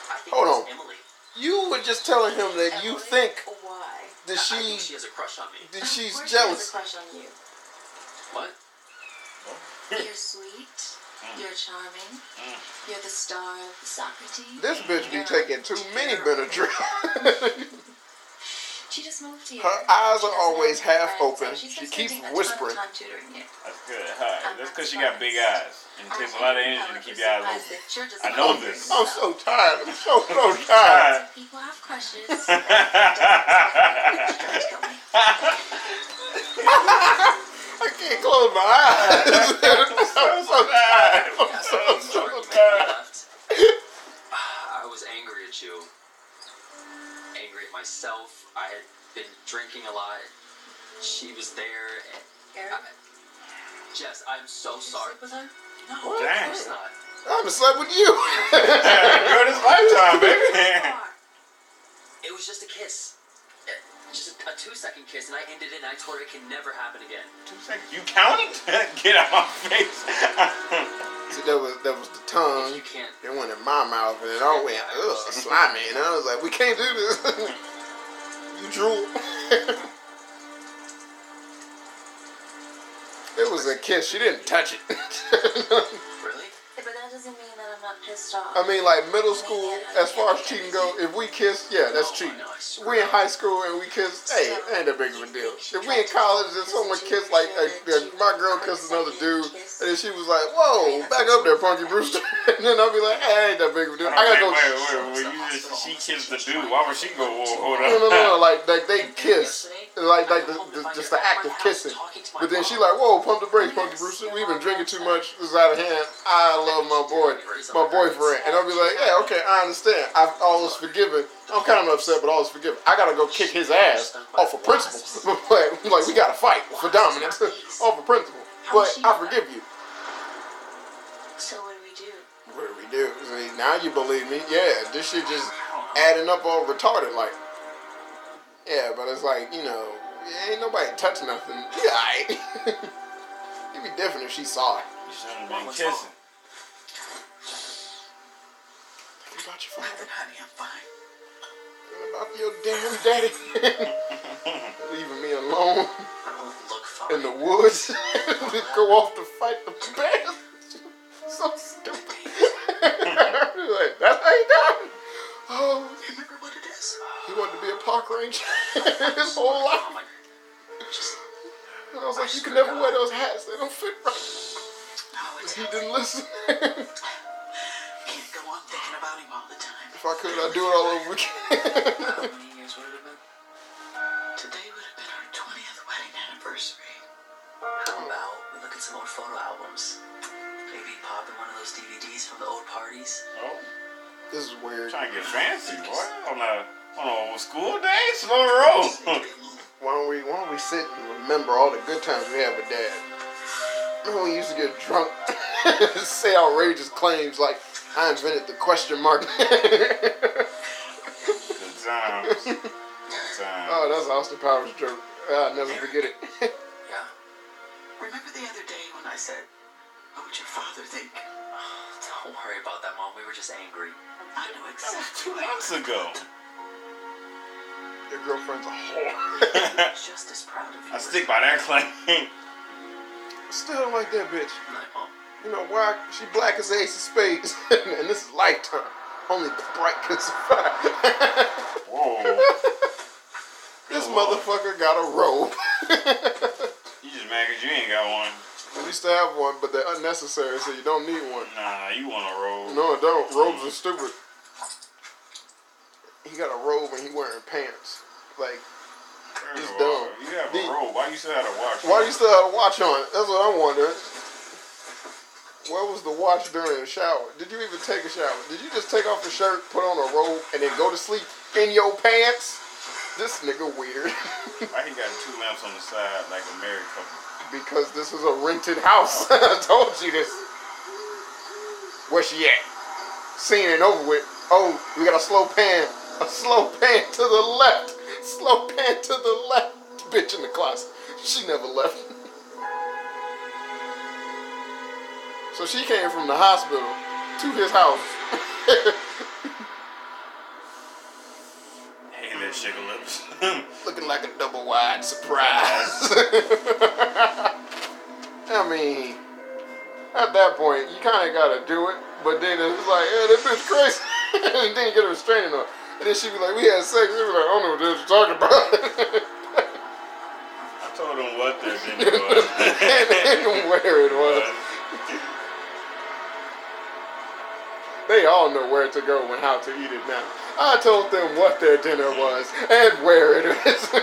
I think Hold it was on. Emily. You were just telling him that you think Why? that I- I think she, she has a crush on me. that Of she's course she has jealous. a crush on you. What? You're sweet. Mm. You're charming. Mm. You're the star of the soccer team. This bitch be taking too many Benadryl. She just moved here. Her eyes are always half friends, open. so She keeps spending a ton whispering. tutoring you. That's good. Hi. That's um, because she got big eyes. And it takes a lot of energy to keep your eyes open. I know this. I'm so tired. I'm so so tired. People have crushes. I can't close my eyes. I'm so tired. I'm so so tired. left. I was angry at you. Angry at myself. I had been drinking a lot. She was there. And I, Jess, I'm so sorry. Sleep with her? No, What? of course not. I'm in love with you. Girl, this lifetime, baby. It was just a kiss. Uh, Just a, a two second kiss, and I ended it, and I told her it can never happen again. Two seconds. You counted? Get out of my face. See, that was that was the tongue. You can't. It went in my mouth, and it all went ugh, slimy. And I was like, we can't do this. you drool. it was a kiss. She didn't touch it. Really? Pissed off. I mean, like middle school, as far as cheating go, if we kiss, yeah, that's cheating. If we in high school and we kiss, hey, it ain't that big of a deal. If we in college and someone kiss, like uh, uh, my girl kissed another dude, and then she was like, "Whoa, back up there, Punky Brewster," and then I'll be like, "Hey, ain't that big of a deal." I gotta go. Wait, wait, wait, wait. You just, she kissed the dude. Why would she go, whoa, hold No, no, no, no, like, like they kiss, like, like the, the, just the act of kissing. But then she like, "Whoa, pump the brakes, Punky Brewster. We've been drinking too much. This is out of hand. I love my boy, my boyfriend," and I'll be like, "Yeah, okay, I understand. I've always forgiven. I'm kind of upset, but always forgiven. I gotta go kick his ass off of principle. like, like we gotta fight for dominance off of principle. But I forgive you. So what do we do? What do we do? See, now you believe me? Yeah, this shit just adding up all retarded. Like, yeah, but it's like you know, ain't nobody touch nothing. Yeah, alright. It'd be different if she saw it. You shouldn't have been kissing. About your father. Honey, I'm fine. Think about your damn daddy. Leaving me alone I don't look fine. in the woods. We go off to fight the bears. so stupid. like, how he died. Oh, Remember what it is? he wanted to be a park ranger his oh whole life. Oh And I was like, you can never wear those hats. They don't fit right. No, He didn't listen. Can't go on thinking about him all the time. if I could, I'd do it all over again. how many years would it have been? Today would have been our 20th wedding anniversary. How about we look at some old photo albums? Maybe pop in one of those DVDs from the old parties. Oh, this is weird. trying to get fancy, boy. On a, on a old school day? Slow roll. Why don't we why don't we sit and remember all the good times we had with dad? Remember when we used to get drunk say outrageous claims like I invented the question mark. Good times. time. Oh, that's Austin Powers joke. I'll never forget it. Yeah. Remember the other day when I said, "What would your father think?" Don't worry about that, Mom. We were just angry. I know That was exactly. two months ago. Your girlfriend's a whore. I'm just as proud of you. I stick by that claim. Still don't like that bitch. Night, Mom. You know why? She black as ace of spades, and this is lifetime. Only bright can survive. Whoa. this Whoa. motherfucker got a robe. You just mad because you ain't got one. I used to have one, but they're unnecessary, so you don't need one. Nah, you want a robe. No, it don't. Robes are stupid. He got a robe and he wearing pants. Like, First It's dumb. You have The- a robe. Why you still have a watch? why you still have a watch on? That's what I'm wondering. Where was the watch during the shower? Did you even take a shower? Did you just take off the shirt, put on a robe, and then go to sleep in your pants? This nigga weird. Why he got two lamps on the side like a married couple? because this is a rented house. I told you this. Where she at? Seen and over with. Oh, we got a slow pan. A slow pan to the left. Slow pan to the left. Bitch in the closet. She never left. So she came from the hospital to his house. Hey, that sugar lips. looking like a double wide surprise. I mean, at that point, you kind of gotta do it, but then it's like, hey, that bitch crazy. and then you get a restraining order. And then she be like, we had sex. They be like, I don't know what you're talking about. I told him what dinner was. and where it was. They all know where to go and how to eat it now. I told them what their dinner was and where it is.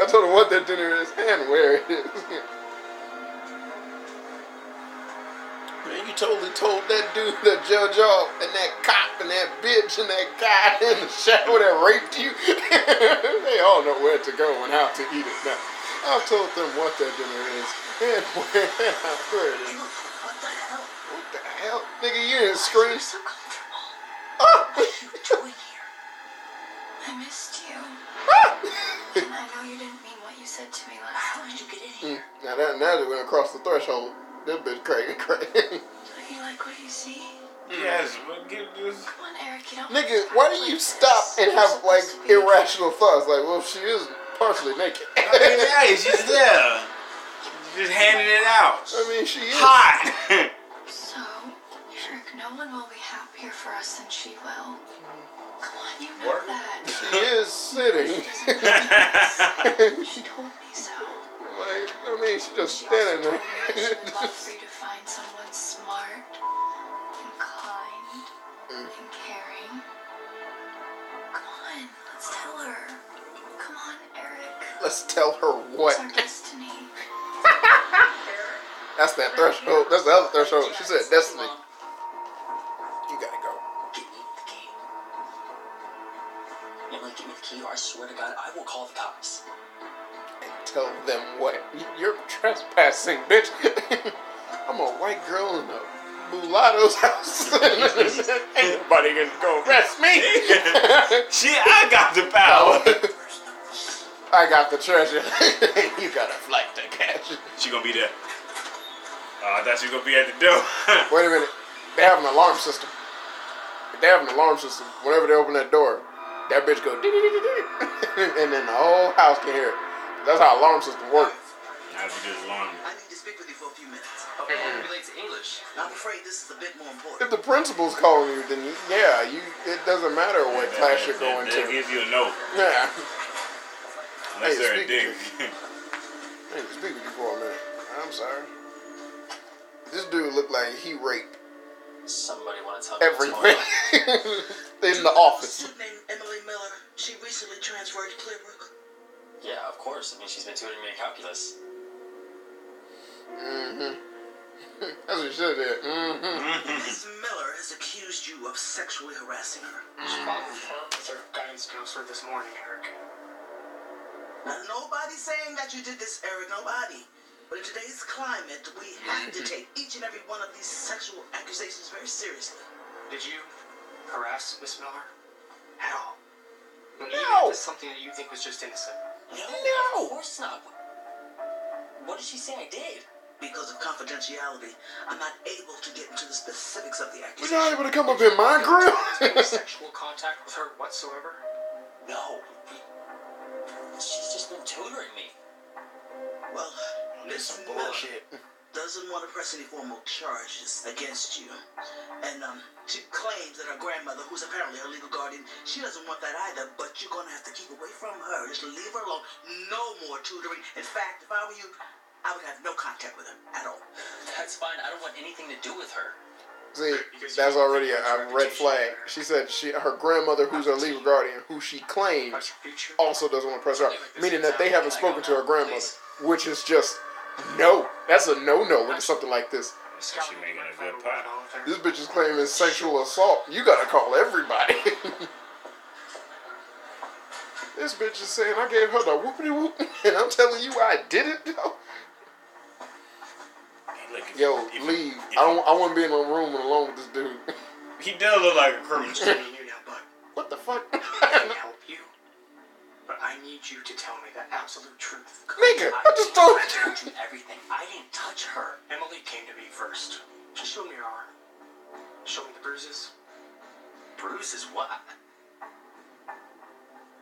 I told them what their dinner is and where it is. Man, you totally told that dude, that judge off, and that cop, and that bitch, and that guy in the shower that raped you. they all know where to go and how to eat it now. I've told them what their dinner is and where, where it is. What the hell? What the hell? Nigga, you didn't scream. You're so comfortable. Ah! What are you doing here? I missed you. Ah! And I know you didn't mean what you said to me last How time. did you get in Mm, here? now that now that went across the threshold. This bitch crazy, crazy. Don't you like what you see? yes, but give this. Come on, Eric, you don't Nigga, why act do you like stop this. and You're have like supposed to irrational thoughts? Like, well, she is partially naked. I mean, hey, she's there. Just handing it out. I mean, she is. Hot. us than she will. Come on, you know Work. that. She is sitting. She told me so. like, I mean, she's just She standing told me that there. she'd love for you to find someone smart and kind Mm. and caring. Come on, let's tell her. Come on, Eric. Let's tell her It's what. our destiny. That's that threshold. That's the other threshold. She said destiny. I swear to God, I will call the cops. and tell them what you're trespassing, bitch. I'm a white girl in a mulatto's house. Ain't nobody gonna go arrest me. Shit, I got the power. I got the treasure. you got a flight to catch. she gonna be there. Oh, I thought she was gonna be at the door. Wait a minute. They have an alarm system. If they have an alarm system, whenever they open that door, that bitch go and then the whole house can hear it. That's how alarm system work. I'll be just long. I need to speak with you for a few minutes. Okay, it relates to English. I'm afraid this is a bit more important. If the principal's calling you, then yeah, you. It doesn't matter what class you're going That to. gives you a note. Yeah. Unless Hey, they're a dick. I need to speak with you for a minute. I'm sorry. This dude looked like he raped Somebody want to tell me what's everything in the office. A student named Emily Miller. She recently transferred to Clearbrook. Yeah, of course. I mean, she's been tutoring me in calculus. Mm-hmm. That's what you should have did. Mm-hmm. Miss Miller has accused you of sexually harassing her. She filed a report with her guidance counselor this morning, Eric. Now, nobody's saying that you did this, Eric. Nobody. But in today's climate, we have to take each and every one of these sexual accusations very seriously. Did you harass Miss Miller? At all? Even No. if it's something that you think was just innocent. No, No. of course not. What did she say I did? Because of confidentiality, I'm not able to get into the specifics of the accusation. You're not able to come up in my grill. No sexual contact with her whatsoever. No. She's just been tutoring me. Well, This Miss some Miller bullshit. doesn't want to press any formal charges against you. And um, she claims that her grandmother, who's apparently her legal guardian, she doesn't want that either, but you're going to have to keep away from her. Just leave her alone. No more tutoring. In fact, if I were you, I would have no contact with her at all. That's fine. I don't want anything to do with her. See, that's already a, a red flag. She said she her grandmother, who's her legal guardian, who she claims About your future. also doesn't want to press her, meaning that they haven't spoken to her grandmother, which is just no. That's a no no when it's something like this. She making a good pie. This bitch is claiming sexual assault. You gotta call everybody. this bitch is saying I gave her the whoopity whoop, and I'm telling you I did it. Though. Look, Yo, you- if you- leave. I don't. I want to be in a room alone with this dude. He does look like a I'm criminal. just telling you now, bud. what the fuck, I can help you, I need you to tell me the absolute truth. nigga? I just told I you. told you everything. I didn't touch her. Emily came to me first. She showed me her arm. Show me the bruises. Bruises? What?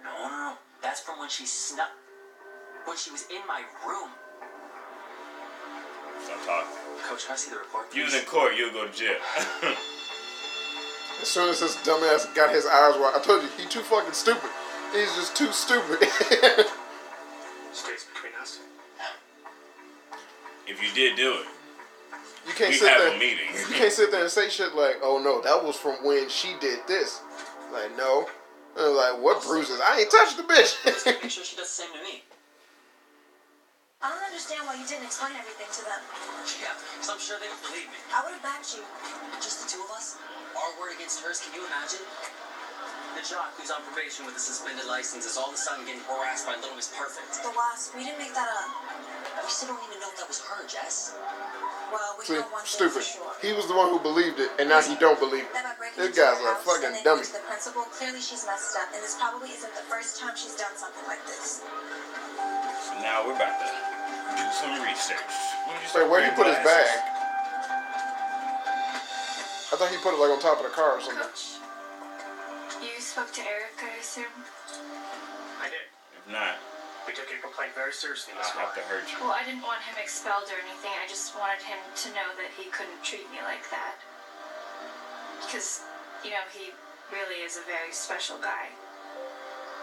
No, no, no. That's from when she snuck. When she was in my room. Stop talking. Coach, can I see the report? You was in court, you'll go to jail. As soon as this dumbass got his eyes wide, I told you he too fucking stupid. He's just too stupid. Stays between us. if you did do it, you can't we sit have there. a meeting. You can't sit there and say shit like, "Oh no, that was from when she did this." Like, no. I was like, what bruises? I ain't touched the bitch. Just to make sure she does the same to me. I don't understand why you didn't explain everything to them. Yeah, because I'm sure they would believe me. I would have backed you. Just the two of us? Our word against hers, can you imagine? The jock who's on probation with a suspended license is all of a sudden getting harassed by Little Miss Perfect. The wasp, we didn't make that up. We still don't even know if that was her, Jess. Well, we See, know one thing stupid. for sure. He was the one who believed it, and now he don't believe it. That by breaking This guy's a house fucking dummy. going to the principal, clearly she's messed up, and this probably isn't the first time she's done something like this. So now we're about to do some research. When you Wait, where'd he put his bag? I thought he put it like on top of the car or something. Coach, you spoke to Eric, uh, I assume? I did. If not, We took your complaint very seriously, I'll Miss have to Miller. hurt you. Well, I didn't want him expelled or anything. I just wanted him to know that he couldn't treat me like that. Because, you know, he really is a very special guy.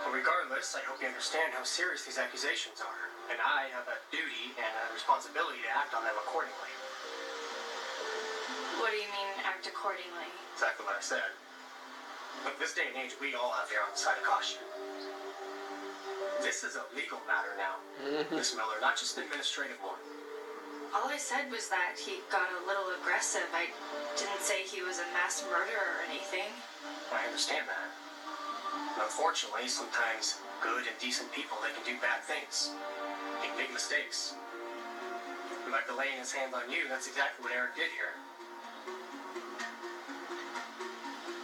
Well, regardless, I hope you understand how serious these accusations are, and I have a duty and a responsibility to act on them accordingly. What do you mean, act accordingly? Exactly what I said. Look, this day and age, we all have to err on the side of caution. This is a legal matter now, mm-hmm. Miss Miller, not just an administrative one. All I said was that he got a little aggressive. I didn't say he was a mass murderer or anything. I understand that. Unfortunately, sometimes good and decent people they can do bad things, make big mistakes. And by laying his hands on you, that's exactly what Eric did here.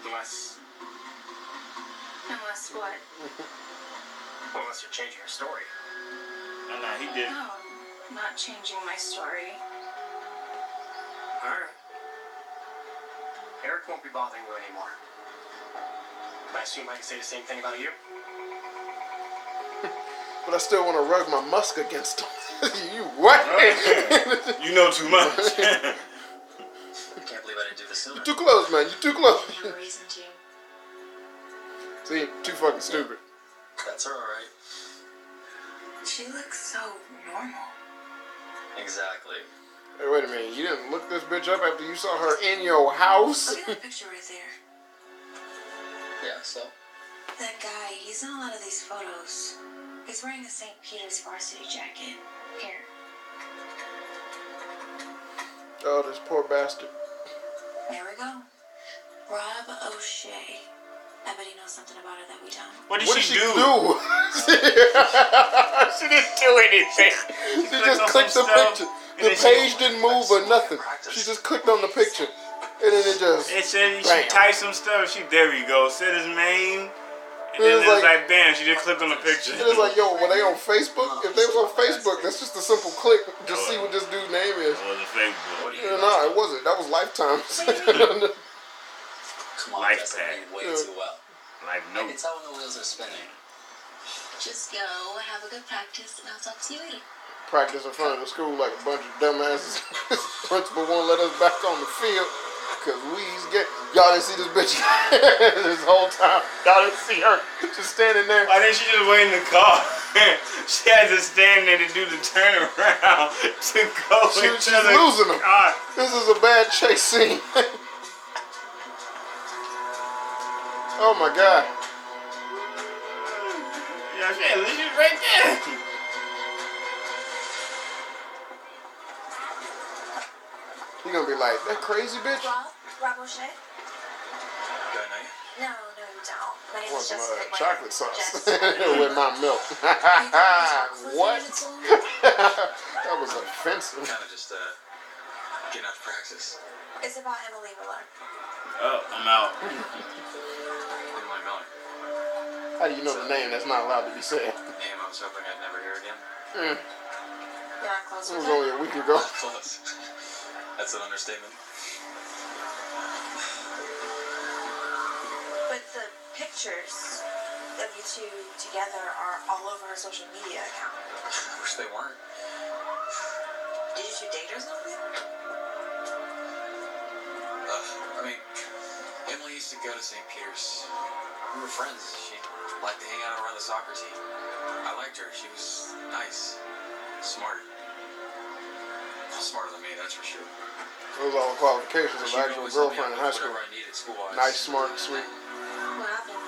Unless, Unless what? unless you're changing your story. No, no, he did. No, I'm not changing my story. All right. Eric won't be bothering you anymore. I assume I can say the same thing about you. But I still want to rub my musk against him. you what? You know too much. I can't believe I didn't do this sooner. You're too close, man. You're too close. No reason to. See, too fucking stupid. That's her, alright. She looks so normal. Exactly. Hey, wait a minute. You didn't look this bitch up after you saw her in your house? Look at that picture right there. Yeah, so? That guy, he's in a lot of these photos. He's wearing a St. Peter's varsity jacket. Here. oh, this poor bastard. There we go. Rob O'Shea. I bet he knows something about her that we don't. what did What she, did she do? do? she didn't do anything. She just clicked the picture. The page didn't move or nothing. She just clicked on the picture. And then it just. It said she typed some stuff. She there you go. Said his name And then It was it was like- like, damn, she just clicked on the picture. It was like, yo, were they on Facebook? If they was on Facebook, that's just a simple click to see what this dude's name is. It was a Facebook. Yeah, no, it wasn't. That was Lifetime. Come on, Life Jess, I pack. way Yeah. too well. Like, no. can tell when the wheels are spinning. Just go, have a good practice, and I'll talk to you later. Practice in front of the school like a bunch of dumbasses. Principal won't let us back on the field because we's get. Y'all didn't see this bitch this whole time. Y'all didn't see her just standing there. Why didn't she just wait in the car? she had to stand there to do the turnaround to go She- into she's the losing 'em. car. This is a bad chase scene. Oh my god. Yeah, she had she's right there. You gonna be like, that crazy bitch? Rob? Rob O'Shea? Do I know you? No, no, you don't. My name is Jessica. uh, chocolate sauce with my milk. what? that was offensive. Kind of just uh, getting out of practice. It's about Emily Miller. Oh, I'm out. Emily Miller. How do you know the name that's not allowed to be said? The Name I was hoping I'd never hear again. Mm, You're not close it was only a week ago. Close. That's an understatement. But the pictures of you two together are all over her social media account. I wish they weren't. Did you two date or something? Uh, I mean, Emily used to go to St. Peter's. We were friends. She liked to hang out around the soccer team. I liked her. She was nice, smart. Well, smarter than me, that's for sure. Those are all the qualifications of She an actual always help me girlfriend in high school. whatever I needed school-wise. Nice, smart, sweet. What happened?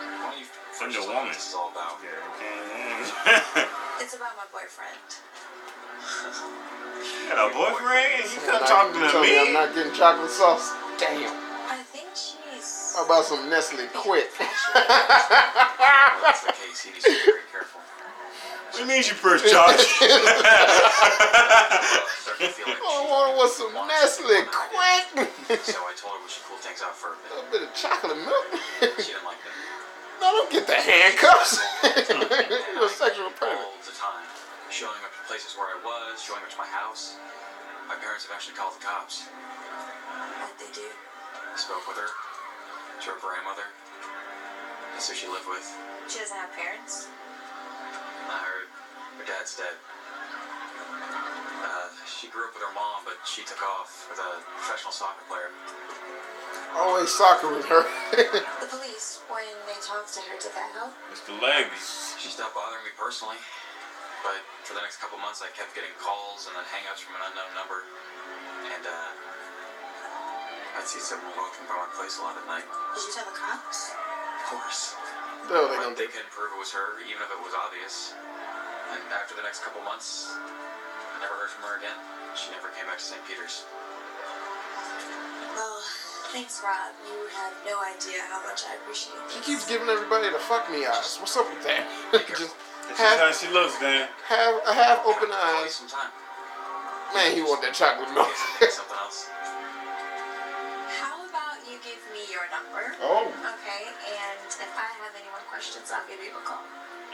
Why don't you From finish the what woman. This is all about. Yeah, okay. It's about my boyfriend. Got a boyfriend? You You're couldn't talk you to tell me I'm not getting chocolate sauce. Damn. I think she's. How about some Nestle Quik? That's the case. He needs to be very careful. What do you mean she first charge? Starting to feel like All I she wanted was some Nestle. Quik. So I told her we should cool things out for a a bit. bit of chocolate milk. She didn't like that. no, don't get the handcuffs. You're a sexual predator. All the time. Showing up to places where I was, showing up to my house. My parents have actually called the cops. What they do? I spoke with her. To her grandmother. That's who she lived with. She doesn't have parents. I heard her dad's dead. Uh, she grew up with her mom, but she took off with a professional soccer player. Always soccer with her. The police, when they talked to her, did that help? It's the legs. She stopped bothering me personally, but for the next couple months, I kept getting calls and then hang-ups from an unknown number, and uh, I'd see someone walking by my place a lot at night. Did you tell the cops? Of course, the hell they but gonna they do? couldn't prove it was her, even if it was obvious. And after the next couple months, I never heard from her again. She never came back to St. Peter's. Well, thanks, Rob. You have no idea how much I appreciate She this. keeps giving everybody the fuck me eyes. What's up with that? Just That's how have, she looks, Dan. have, have open eyes. Man, he want that chocolate milk. Something else. Number? oh. Okay, and if I have any more questions, I'll give you a call.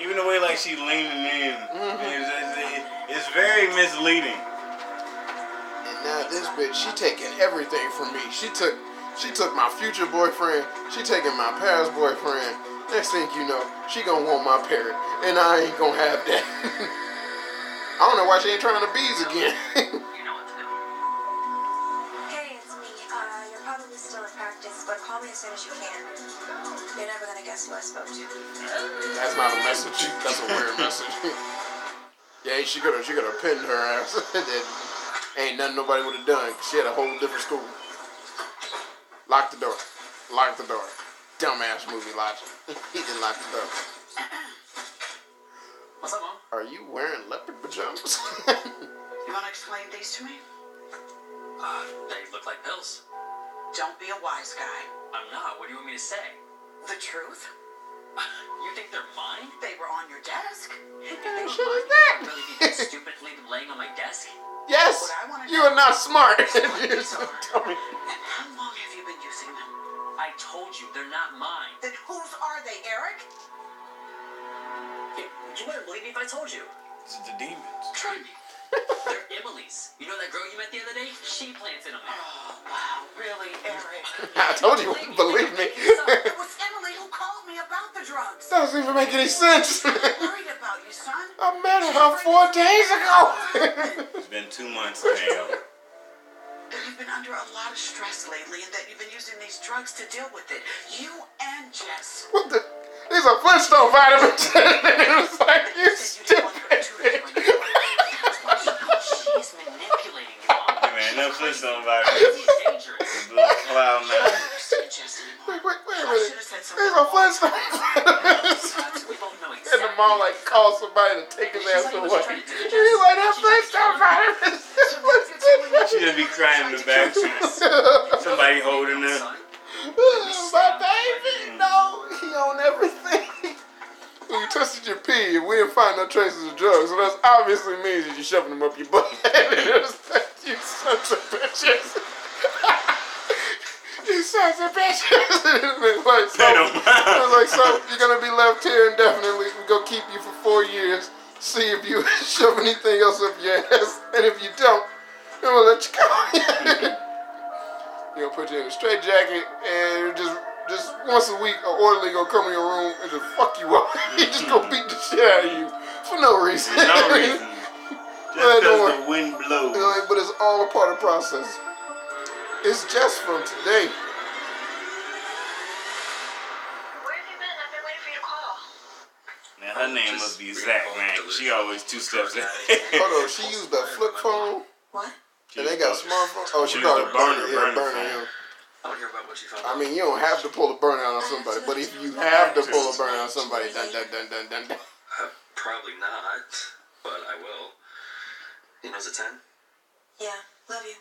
Even the way like she leaning in, Mhm. it's, it's, it's very misleading. And now this bitch, she taking everything from me. She took, she took my future boyfriend. She taking my past boyfriend. Next thing you know, she gonna want my parrot, and I ain't gonna have that. I don't know why she ain't trying to bees again. as soon as you can. You're never gonna guess who I spoke to. That's not a message. That's a weird message. yeah, she could have, she could have pinned her ass. that ain't nothing nobody would have done. 'cause she had a whole different school. Lock the door. Lock the door. Dumbass movie logic. he didn't lock the door. What's up, Mom? Are you wearing leopard pajamas? You want to explain these to me? Uh, they look like pills. Don't be a wise guy. I'm not. What do you want me to say? The truth? You think they're mine? They were on your desk. what kind of shit is that? Really be that stupid to leave them laying on my desk? yes, What I wanna you are not smart. These You're so dumb. And how long have you been using them? I told told you they're not mine. Then whose are they, Eric? Yeah, You wouldn't believe me if I told you. This is the demons. Try me. They're Emily's. You know that girl you met the other day? She planted them there. Oh, wow, really, Eric? I told you, wouldn't believe me. it was Emily who called me about the drugs. That Doesn't even make any sense. I'm worried about you, son. I met her four days ago. It's been two months now. That you've been under a lot of stress lately and that you've been using these drugs to deal with it. You and Jess. what the? These are Flintstone vitamins. it was like, you stupid. She's manipulating you, Mom. Hey man, Flintstone virus. Dangerous. Blue cloud I nine. don't understand Jess Wait, wait, wait a I minute. should have said These are Flintstone. We both know And the mom like called somebody to take his ass away. He's like, that Flintstone vitamins. She just be crying in the back. Somebody holding her. Son, My baby, no, he own everything. When you tested your pee and we didn't find no traces of drugs, so that obviously means that you're shoving them up your butt. you sons of bitches. you sons of bitches. like, so, I was like, so you're gonna be left here indefinitely. We're gonna keep you for four years. See if you shove anything else up your ass, and if you don't, then we'll let you go. He'll put you in a straight jacket and just just once a week an orderly gonna come in your room and just fuck you up. he just gonna beat the shit out of you for no reason. No reason. Yeah, Just don't because the wind blows. Like, but it's all a part of the process. It's just from today. Where have you been? I've been waiting for you call. Man, her name must be Zach, man. She always two steps ahead. Hold on, she used a flip phone What? and they got a smartphone. Oh, she She probably used a burner- yeah, burner burner, phone. yeah. I don't hear about what you found I mean, you don't have to pull a burner out on somebody, but if you have to pull a burner on somebody, dun dun dun dun dun. dun. Uh, probably not, but I will. You know, it's a 10? Yeah, love you.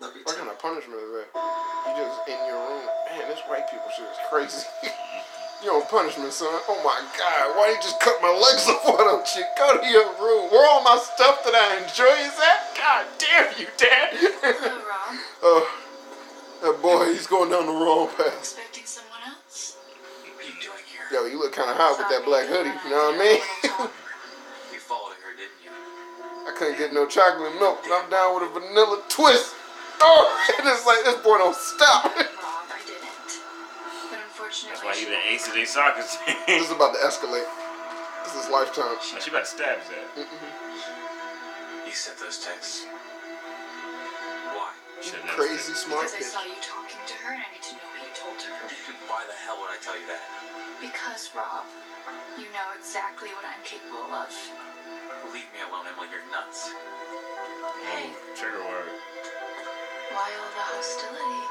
Love you What kind of punishment is that? You just in your room. Man, this white people shit is crazy. you on punishment, son. Oh my god, why you just cut my legs off? Why don't you go to your room? Where all my stuff that I enjoy is at? God damn you, Dad. Hello, Rob. oh, that boy, he's going down the wrong path. Expecting someone else? What are you doing here? Yo, you look kind of hot with that black hoodie. You know what I mean? I couldn't get no chocolate milk, but I'm down with a vanilla twist. Oh, and it's like this boy don't stop. Rob, I didn't. But unfortunately, That's why he she- the ace of their soccer team. this is about to escalate. This is lifetime. she about to stab his ass. You sent those texts. Why? Should've Crazy said smart because I bitch. saw you talking to her and I need to know what you told her. Why the hell would I tell you that? Because, Rob, you know exactly what I'm capable of. Leave me alone, Emily. You're nuts. Hey. Trigger word. why all the hostility?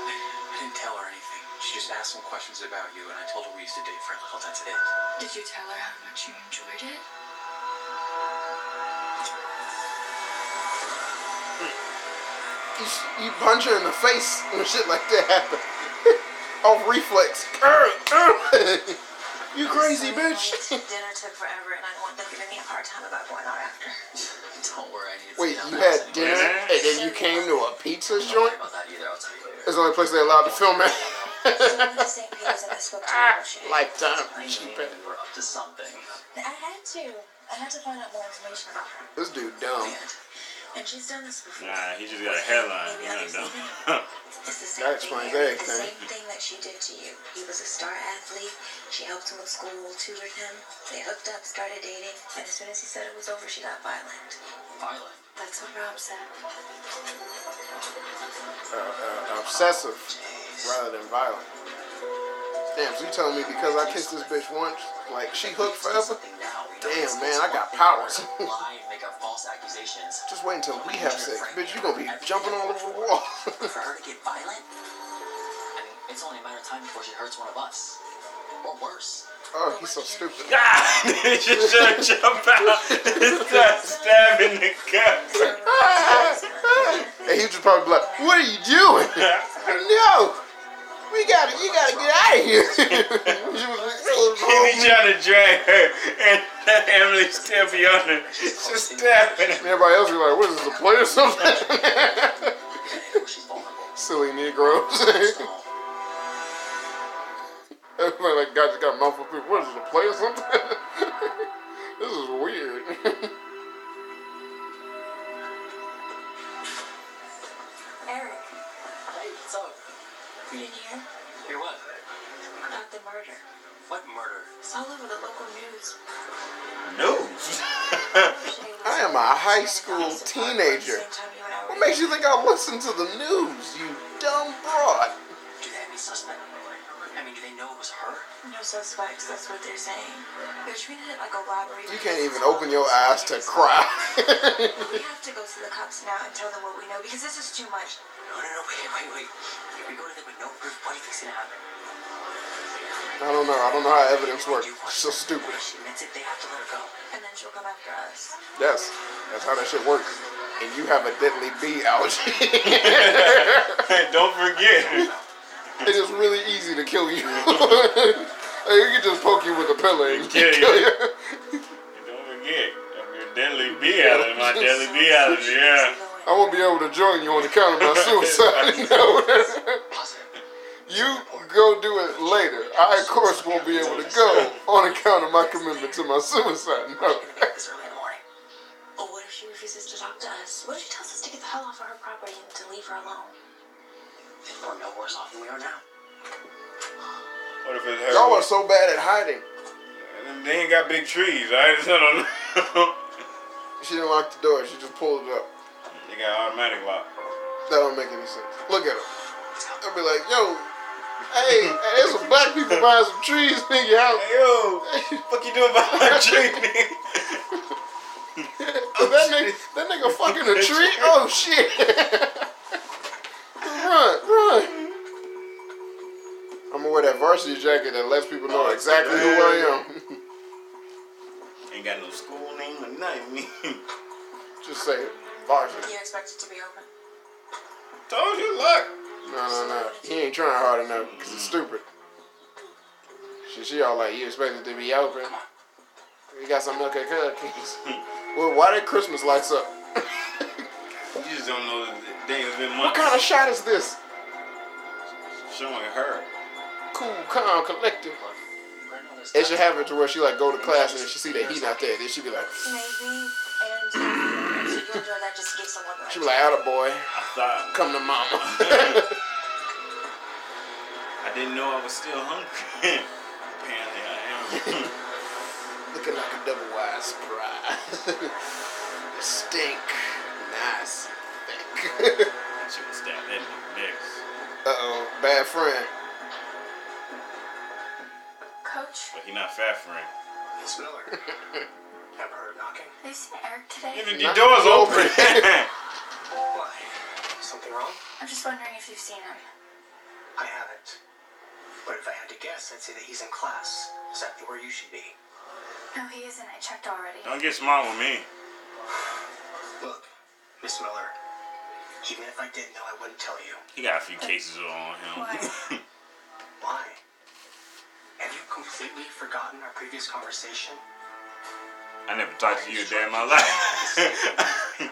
I didn't tell her anything. She just asked some questions about you, and I told her we used to date for a little. That's it. Did you tell her how much you enjoyed it? You, you punch her in the face when shit like that happen. Off reflex. you crazy bitch. Dinner took forever, and I don't want them giving me a hard time about going out after. Don't worry, I need to Wait, you had dinner and then you came to a pizza Don't joint? about that either. I'll tell you later. It's the only place they allowed to film at. So I went St. Peter's and I spoke to Roche. Lifetime. I Cheap knew ass. you were up to something. I had to. I had to find out more information about her. This dude dumb. And she's done this before. Nah, he just got a headline. Maybe You others know, didn't. dumb. It's the same That thing explains here. everything. The same thing that she did to you. He was a star athlete. She helped him with school, tutored him. They hooked up, started dating, and as soon as he said it was over, she got violent. Violent. That's what Rob said. Uh, uh, obsessive rather than violent. Damn, so you telling me because I kissed this bitch once, like she hooked forever? Something now. We know Damn, man, I got powers. to Lie and make up false accusations. Just wait until we have sex, bitch. You gonna be jumping all over the wall. For her to get violent? I mean, it's only a matter of time before she hurts one of us. Or worse. oh, he's so stupid. Ah! She should jump out and start stabbing the guts. and he would just probably be like, "What are you doing?" no, we gotta, you gotta get out of here. she He be trying to drag her, and Emily still be on her, just stabbing her. Everybody else be like, "What is this, a play or something?" silly Negroes. Everybody like God just got a mouthful of people. What is it, a play or something? this is weird. Murder? What murder? It's all over the local news. News. I am a high school teenager. What makes you think I'll listen to the news, you dumb broad? Do they have any suspect? I mean, do they know it was her? No suspects, that's what they're saying. They're treating it like a robbery. You can't even open your eyes to cry. We have to go to the cops now and tell them what we know because this is too much. No, no, no, wait, wait, wait. If we go to them with no proof, what do you think's gonna happen? I don't know. I don't know how evidence works. It's so stupid. She admits it? They have to let her go. And then she'll come after us. Yes, that's how that shit works. And you have a deadly bee allergy. Don't forget. it is really easy to kill you. You can just poke you with a pillow and Kill kill you. you. Don't forget. I'm your deadly bee allergy. My deadly bee allergy. Yeah. I won't be able to join you on account of my suicide note. Positive. You go do it later. I, of course, won't be able to go on account of my commitment to my suicide note. We're gonna be back this early morning. Oh, what if she refuses to talk to us? What if she tells us to get the hell off of her property and to leave her alone? Then we're no worse off than we are now. What if it's her? Y'all are so bad at hiding. They ain't got big trees, right? So I don't know. She didn't lock the door. She just pulled it up. they got automatic lock. That don't make any sense. Look at her. I'll be like, yo, hey, hey, there's some black people buying some trees in your house. Hey, yo, fuck you doing behind my tree, nigga? Oh, that nigga, that nigga fucking a tree. Oh shit! run, run! I'm gonna wear that varsity jacket that lets people know oh, exactly who I am. Ain't got no school name or nothing. Just say it. varsity. You expect it to be open? Told you, look. No, no, no. He ain't trying hard enough because it's stupid. She, she all like, you expect it to be open? You got some milk and cookies. well, why did Christmas lights up? You just don't know that Daniel's been What kind of shot is this? showing her. Cool, calm, collective. We're no this It should happen to where she like go to class and then she see that he not there. Then she be like, Maybe. That just give someone the right she was like, atta boy, come to mama. I didn't know I was still hungry. Apparently I am. Looking like a double wide surprise. Stink, nice, thick. she was stabbed that nigga next. uh oh, bad friend. Coach, But he not fat friend. Miss knocking? have you seen Eric today? Nigga, the Not door's open. open. Why? Something wrong? I'm just wondering if you've seen him. I haven't. But if I had to guess, I'd say that he's in class. Exactly where you should be. No, he isn't. I checked already. don't get smart with me. Look, Miss Miller. Even if I did know, I wouldn't tell you. He got a few cases on him. Why? Why? Have you completely forgotten our previous conversation? I never talked to you a day in my life.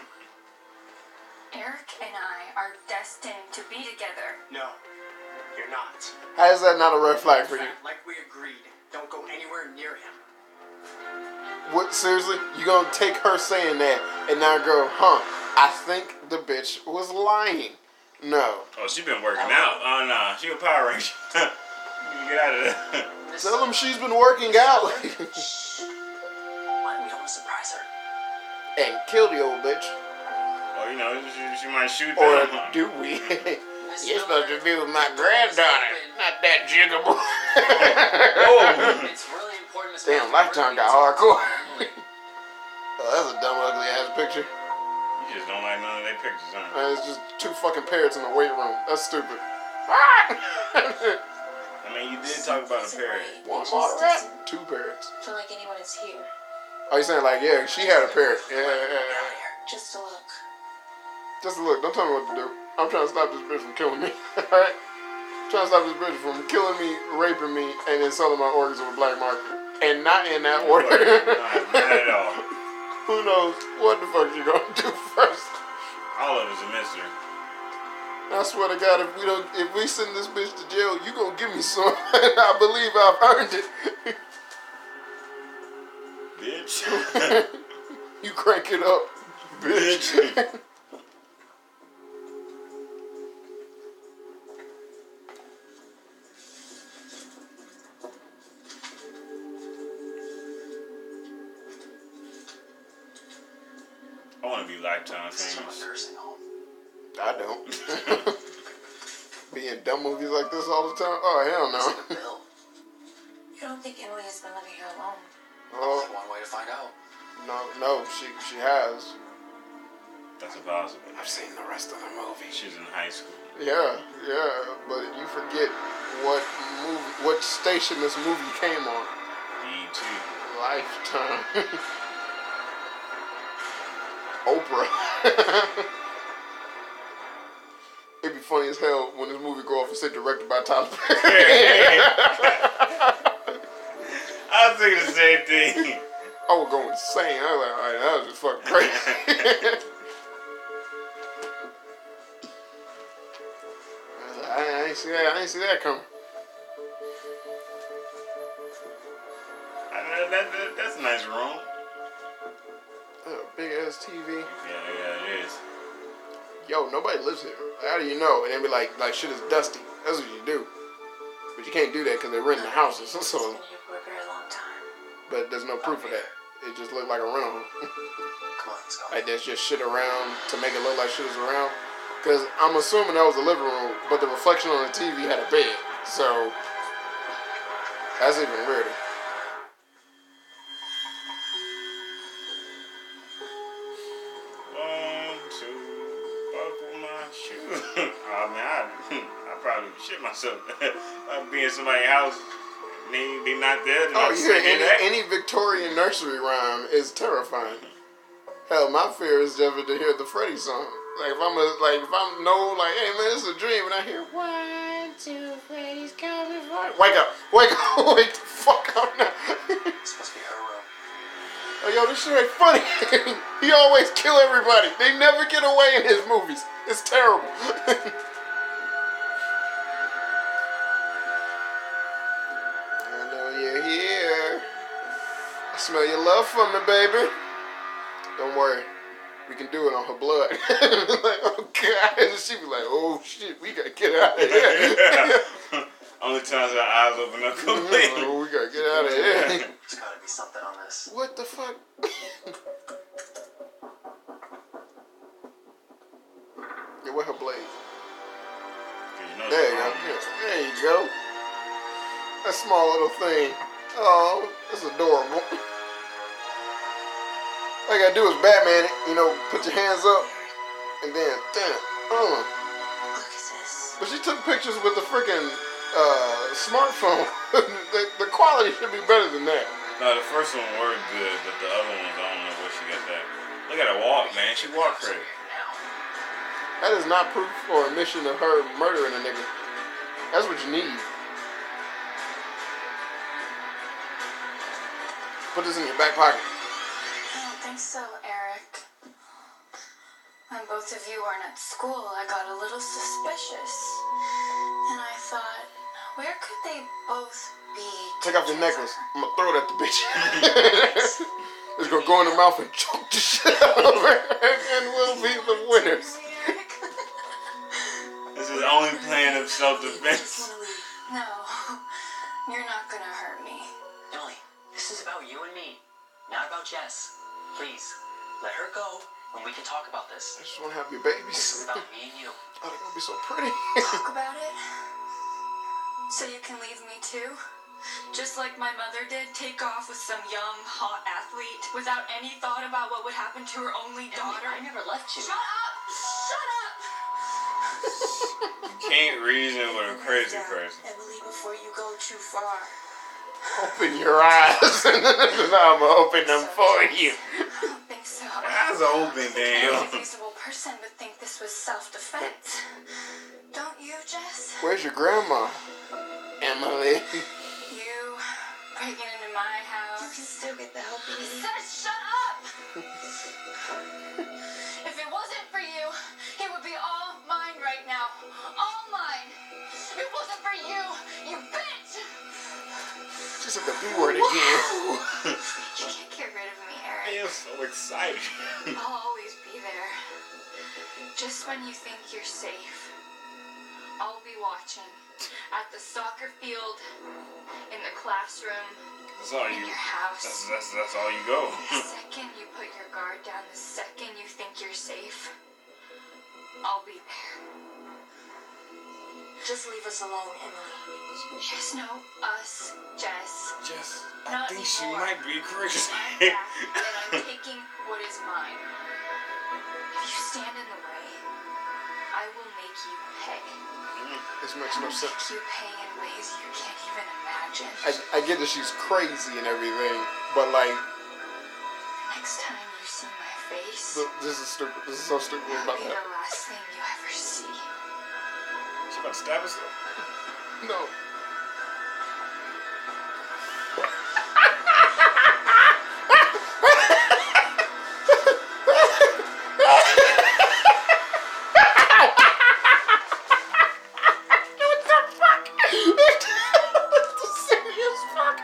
Eric and I are destined to be together. No, you're not. How is that not a red flag for you? like we agreed, don't go anywhere near him. What seriously? You gonna take her saying that and now go, huh? I think the bitch was lying. No. oh, she been working out. Oh, nah. She a Power Ranger. You Get out of there. Tell him she's been working out surprise her. and kill the old bitch. Oh, you know, she, she might shoot Or them. do we? You're supposed to be with my granddaughter, not that jiggable. Oh. It's really important. Miss Damn, Miller. Lifetime We're got hardcore. Oh, that's a dumb, ugly ass picture. You just don't like none of their pictures, huh? Man, it's just two fucking parrots in the weight room. That's stupid. I mean, you did talk about a parrot. One Just water rat, doesn't two parrots. feel like anyone is here. Oh, you saying like, yeah, she had a parrot. Yeah, yeah, yeah. Just a look. Just a look, don't tell me what to do. I'm trying to stop this bitch from killing me. Alright? Trying to stop this bitch from killing me, raping me, and then selling my organs on the black market. And not in that order. Nah, not at all. Who knows what the fuck you're gonna do first? All of it's a mystery. I swear to God, if we don't, if we send this bitch to jail, you gonna give me some. I believe I've earned it. Bitch. you crank it up, bitch. Bitch. I want to be lifetime This is famous. nursing home. I don't. Be in dumb movies like this all the time? Oh hell no. You don't think Emily has been living here alone? Oh Only one way to find out. no, no, she she has. That's impossible. I've seen the rest of the movie. She's in high school. Yeah, yeah, but you forget what movie, what station this movie came on. E.T. Lifetime. Oprah. It'd be funny as hell when this movie go off and say directed by Tyler Perry. I was thinking the same thing. I would go insane. I was like, all right, that was just fucking crazy. I, like, I, I ain't see that. I ain't see that coming. That- that- that- that's a nice room. Uh, big ass TV. Yeah, yeah, it is. Yo, nobody lives here. How do you know? And they be like, like shit is dusty. That's what you do. But you can't do that because they're renting the houses. So, but there's no proof of that. It just looked like a rental. Come on, let's like there's just shit around to make it look like shit is around. Because I'm assuming that was the living room, but the reflection on the TV had a bed. So that's even weirder. One, two, buckle my shoe. oh man, I, I probably shit myself. I'd be in somebody's house, and they, they not there. They're Oh not yeah, any, any Victorian nursery rhyme is terrifying. Hell, my fear is never to hear the Freddy song. Like if I'm a, like if I'm know like, hey man, it's a dream, and I hear one, two, Freddy's coming for you." Wake up, wake up, wake the fuck up now. It's supposed to be her room. oh, yo, this shit ain't funny. he always kill everybody. They never get away in his movies. It's terrible. smell your love for me, baby. Don't worry. We can do it on her blood. like, oh God. And she be like, oh shit, we gotta get out of here. Only times our eyes open up completely. oh, we gotta get out of here. There's gotta be something on this. What the fuck? yeah, where her blade? you know There you go. wrong. There you go. That small little thing. Oh, that's adorable. All you gotta do is Batman it, you know, put your hands up, and then, damn, uh. Look at this. But she took pictures with the freaking uh, smartphone. the, the quality should be better than that. No, the first one worked good, but the other ones, I don't know where she got that. Look at her walk, man. She walked crazy. That is not proof or admission of her murdering a nigga. That's what you need. Put this in your back pocket. I don't think so, Eric. When both of you weren't at school, I got a little suspicious. And I thought, where could they both be? Take off your necklace. I'm gonna throw it at the bitch. it's gonna go in her mouth and choke the shit out of her, and we'll be the winners. This is the only plan of self-defense. just no, you're not gonna hurt me. Emily, this is about you and me, not about Jess. Please, let her go, and we can talk about this. I just wanna have your babies. This babies. is about me and you. Oh, they're gonna be so pretty. Talk about it? So you can leave me too? Just like my mother did, take off with some young, hot athlete without any thought about what would happen to her only daughter? I never left you. Shut up! Shut up! You can't reason with a crazy person. Emily, before you go too far. Open your eyes, and I'm gonna open them for you. I don't think so. Eyes are open, Any damn. reasonable person would think this was self-defense. Don't you, Jess? Where's your grandma, Emily? You breaking into my house? You can still get the help you need. said shut up! if it wasn't for you, it would be all mine right now. All mine. If it wasn't for you, you bitch! She said the B word again. You can't get rid of me, Eric. I am so excited. I'll always be there. Just when you think you're safe, I'll be watching. At the soccer field, in the classroom, That's all in you. your That's house. that's that's all you go. The second you put your guard down, the second you think you're safe, I'll be there. Just leave us alone, Emily. Yes, no, us, Jess. Just, I Not think she anymore. might be crazy. I'm back, and I'm taking what is mine. If you stand in the way, I will make you pay. Mm, this I makes no will sense. make you pay in ways you can't even imagine. I, I get that she's crazy and everything, but like, Next time you see my face, th- this is stupid. This is so stupid it'll about be that. the last thing you ever see. She about to stab us? No. what the fuck? the serious fuck?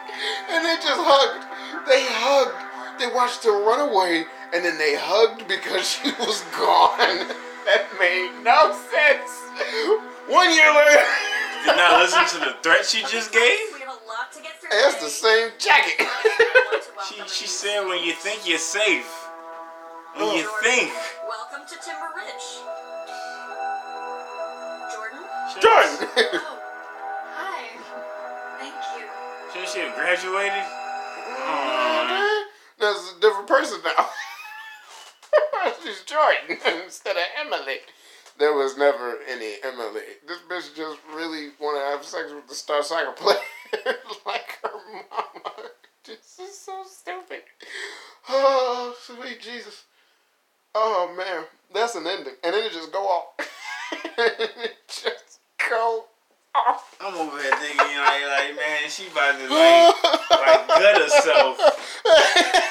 And they just hugged. They hugged. They watched her run away, and then they hugged because she was gone. That made no sense. One year later. Did not listen to the threat she just gave. We have a lot to get through. That's the same jacket. She she said when you think you're safe. When you think. Welcome to Timber Ridge. Jordan? Jordan. Oh, hi. Thank you. Shouldn't she have graduated? Oh, That's a different person now. She's Jordan instead of Emily. There was never any Emily. This bitch just really want to have sex with the star soccer player like her mama. This is so stupid. Oh, sweet Jesus. Oh man, that's an ending, and then it just go off. it just go off. I'm over here thinking like, like man, she about to like, like gut herself.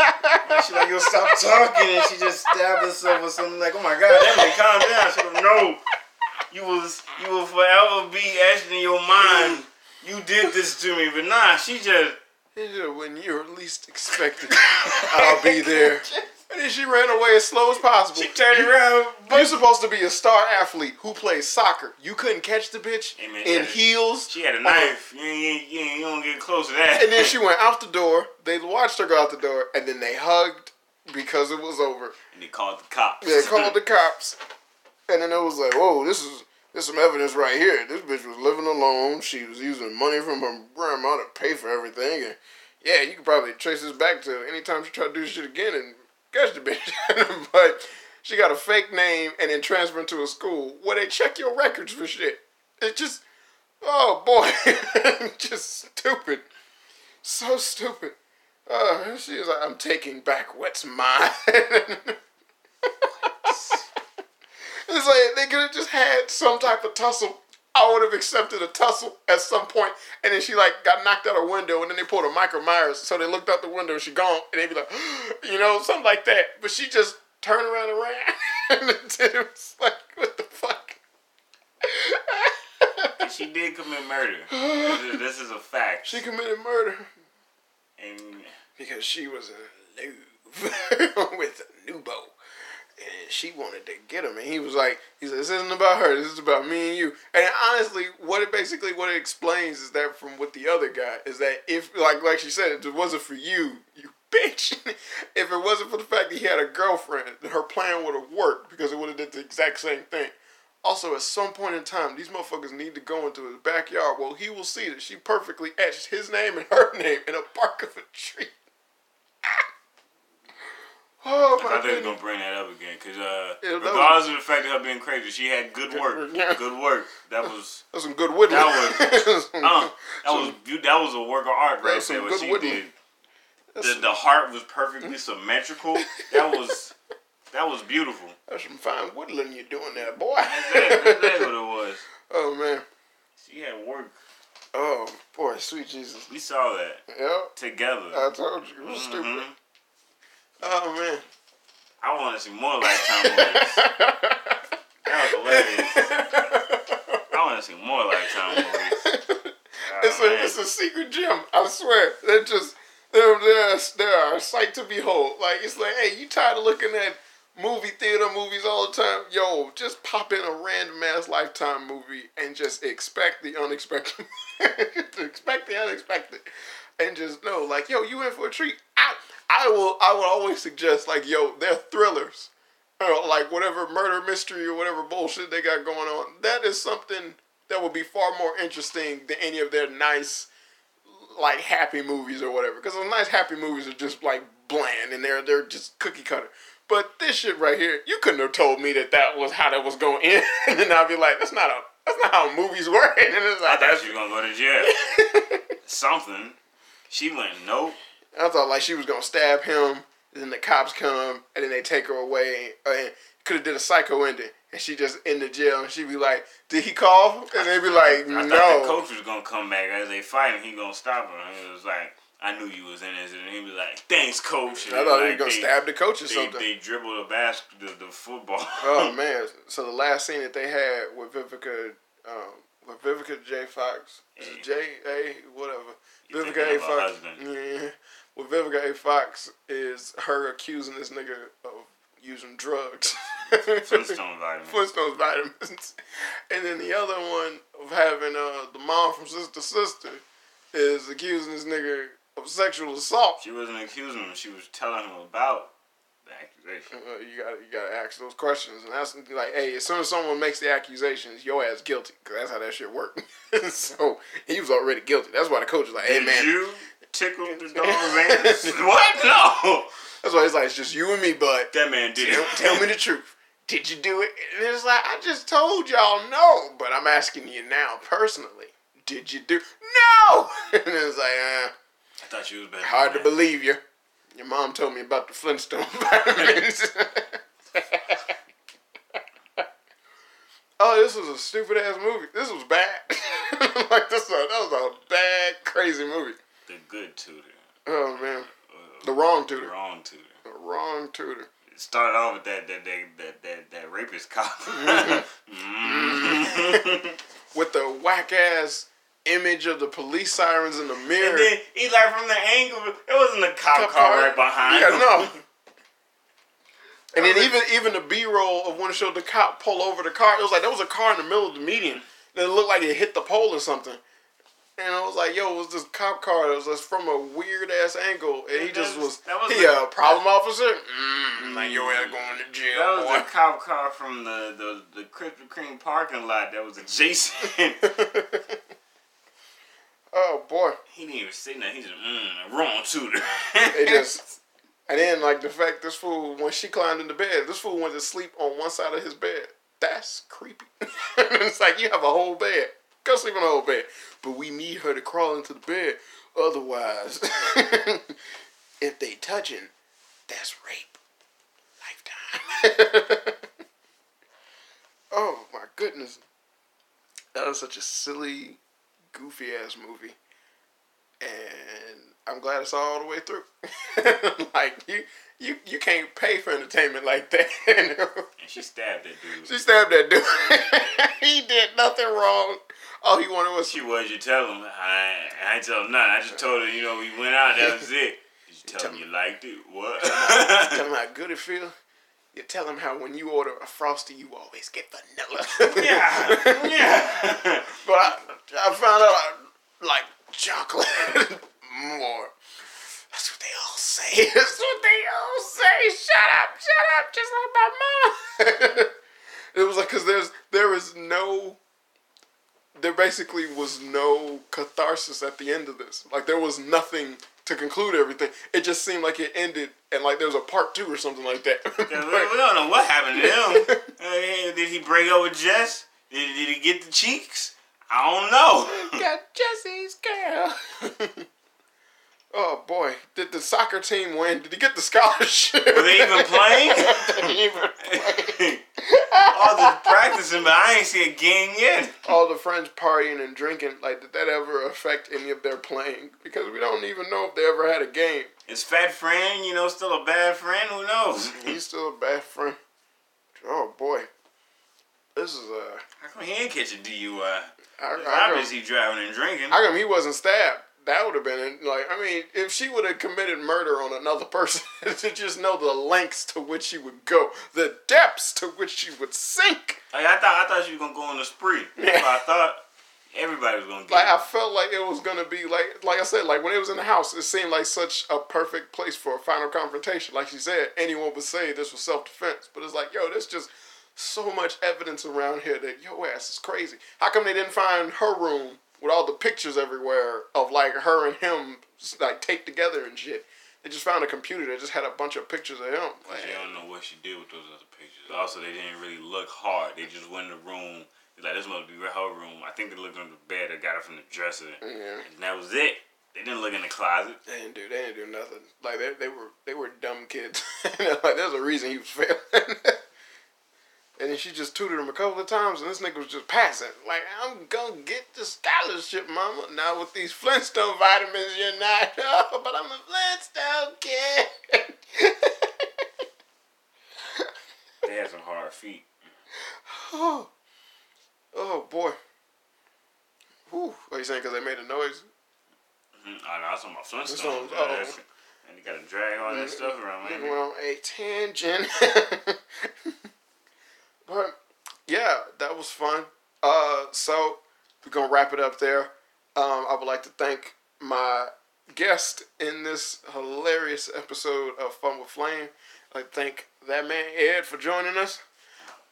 She like, yo, stop talking, and she just stabbed herself or something. Like, oh my god, Emily, calm down. She go, no, you was you will forever be etched in your mind. You did this to me, but nah, she just when you're least expected, I'll be there. And then she ran away as slow as possible. she turned around. You're supposed to be a star athlete who plays soccer. You couldn't catch the bitch Hey, man, in yeah. heels. She had a knife. Oh. You, ain't- you, ain't- you don't get close to that. And then she went out the door. They watched her go out the door, and then they hugged because it was over. And they called the cops. They called the cops, and then it was like, "Whoa, this is there's some evidence right here. This bitch was living alone. She was using money from her grandma to pay for everything, and yeah, you could probably trace this back to anytime she tried to do shit again and catch the bitch. but she got a fake name and then transferred to a school where they check your records for shit. It's just, oh boy, just stupid, so stupid. Uh, she was like, I'm taking back what's mine. It's like they could have just had some type of tussle. I would have accepted a tussle at some point, and then she like got knocked out her window, and then they pulled a Michael Myers, so they looked out the window and she gone, and they'd be like, you know, something like that. But she just turned around and ran, and it was like, what the fuck? she did commit murder. This is, a fact. She committed murder and because she was a noob with a nubo. And she wanted to get him, and he was like, "He said this isn't about her. This is about me and you." And honestly, what it basically what it explains is that from what the other guy is that if like like she said, if it wasn't for you, you bitch. if it wasn't for the fact that he had a girlfriend, her plan would have worked because it would have did the exact same thing. Also, at some point in time, these motherfuckers need to go into his backyard. Well, he will see that she perfectly etched his name and her name in a bark of a tree. Oh I thought they were gonna bring that up again, cause uh, regardless of the fact of her being crazy, she had good work. Good work. That was That's some good whittling. That was- Some- uh, that was some- that was a work of art right there. What she did. that's, The, the heart was perfectly symmetrical. That was that was beautiful. that's some fine whittling you're doing there, boy. That's exactly, that's what it was. oh man. She had work. Oh boy, sweet Jesus. We saw that Yep. together. I told you it was stupid. Oh man. I want to see more Lifetime movies. That was hilarious. I want to see more Lifetime movies. It's a oh, it's a secret gem. I swear. They're just they're they're they're a sight to behold. Like it's like, hey, you tired of looking at movie theater movies all the time? Yo, just pop in a random ass lifetime movie and just expect the unexpected. expect the unexpected. And just know, like, yo, you in for a treat. I will I would always suggest like, yo, they're thrillers. Or like whatever murder mystery or whatever bullshit they got going on. That is something that would be far more interesting than any of their nice like happy movies or whatever. Because those nice happy movies are just like bland and they're they're just cookie cutter. But this shit right here, you couldn't have told me that that was how that was going in, and then I'd be like, that's not a that's not how movies work. And it's I thought she was gonna go to jail. Something. She went nope. I thought like she was gonna stab him, and then the cops come, and then they take her away, uh, and could have did a psycho ending, and she just in the jail, and she'd be like, did he call? And they'd be like, I thought the no. coach was gonna come back as they fight and he gonna stop her. And it was like, I knew you was in this, and he was like, "Thanks, coach." And I thought he was gonna they- stab the coach or they, something. They dribble the basket, the, the football. Oh man! So the last scene that they had with Vivica, um, with Vivica J Fox, J A whatever, You Vivica A Fox. Yeah, with Vivica A Fox is her accusing this nigga of using drugs. Flintstone vitamins. Flintstones vitamins, and then the other one of having uh the mom from Sister Sister is accusing this nigga of sexual assault. She wasn't accusing him. She was telling him about the accusation. Uh, you gotta you gotta ask those questions, and that's like, hey, as soon as someone makes the accusations, your ass guilty, cause that's how that shit worked. so he was already guilty. That's why the coach was like, hey Did man, you tickle the dog's ass? what? No. that's why he's like, it's just you and me, bud. That man did Tell, it. tell me the truth. Did you do it? And it's like I just told y'all no, but I'm asking you now personally. Did you do? No. and it's like, uh, I thought you was better. hard to believe you. Your mom told me about the Flintstone vitamins. oh, this was a stupid ass movie. This was bad. like this, was, that was a bad, crazy movie. The good tutor. Oh man, Uh, the wrong tutor. the wrong tutor. The wrong tutor. It started off with that that that that that, that rapist cop. Mhm. With the whack ass image of the police sirens in the mirror. and then he like from the angle, it wasn't a cop, Cop car right behind Yeah, him. no. And then even even the B roll of when it showed the cop pull over the car, it was like there was a car in the middle of the median. And it looked like it hit the pole or something. And I was like, yo, it was this cop car that was just from a weird ass angle. And he just was, was- that was he the- a problem officer? Mm, like your ass going to jail, That was boy. the cop car from the, the, the Krispy Kreme parking lot that was adjacent. oh boy. he didn't even say nothing. He just, mm, wrong tutor. It just and then like the fact this fool when she climbed into bed, this fool went to sleep on one side of his bed. That's creepy. it's like you have a whole bed. Go sleep on the whole bed. But we need her to crawl into the bed. Otherwise, if they touching, that's rape. Lifetime. oh my goodness. That was such a silly, goofy ass movie and I'm glad it's all the way through. like you, you, you can't pay for entertainment like that. and she stabbed that dude. she stabbed that dude. he did nothing wrong. All he wanted was She was, you tell him. I, I ain't tell him nothing. I just told her, you know, we went out, that was it. Did you tell him you liked it? What? tell him how good it feels. You tell him how when you order a frosty, you always get vanilla. yeah, yeah. But I, I found out I like chocolate more. That's what they all say. That's what they all say. Shut up, shut up, just like my mom. it was like because there's there is no. There basically was no catharsis at the end of this. Like there was nothing to conclude everything. It just seemed like it ended and like there was a part two or something like that. We, don't know what happened to him. Hey, did he break up with Jess? Did, did he get the cheeks? I don't know. got Jesse's girl. Oh boy, did the soccer team win? Did he get the scholarship? Were they even playing? He even play? All the practicing, but I ain't see a game yet. All the friends partying and drinking, like did that ever affect any of their playing? Because we don't even know if they ever had a game. Is Fat Friend, you know, still a bad friend? Who knows? He's still a bad friend. Oh boy. This is a. How come he ain't catch a DUI? I, I, obvious he driving and drinking. How come he wasn't stabbed? That would have been like I mean, if she would have committed murder on another person, to just know the lengths to which she would go, the depths to which she would sink. Like, I thought I thought she was gonna go on a spree. What I thought everybody was gonna. Like I felt like it was gonna be like like I said, like when it was in the house, it seemed like such a perfect place for a final confrontation. Like she said, anyone would say this was self defense, but it's like, yo, there's just so much evidence around here that your ass is crazy. How come they didn't find her room with all the pictures everywhere of like her and him like taped together and shit? They just found a computer that just had a bunch of pictures of him. But they don't know what she did with those other pictures. Also, they didn't really look hard. They just went in the room. Like, this must be her room. I think they looked under the bed. They got it from the dresser. Yeah. And that was it. They didn't look in the closet. They didn't do. They didn't do nothing. Like they, they were they were dumb kids. like there's a reason he was failing. and then she just tutored him a couple of times, and this nigga was just passing. Like I'm gonna get the scholarship, mama. Now with these Flintstone vitamins, you're not. Oh, but I'm a Flintstone kid. They had some hard feet. oh, oh boy. Whew. What are you saying? Because they made a noise? Mm, I know. I saw my Flintstones. Flintstones, oh. And you gotta drag all that stuff around, man. on a tangent. but yeah, that was fun. Uh, so we're gonna wrap it up there. Um, I would like to thank my guest in this hilarious episode of Fun with Flame. I thank that man Ed for joining us.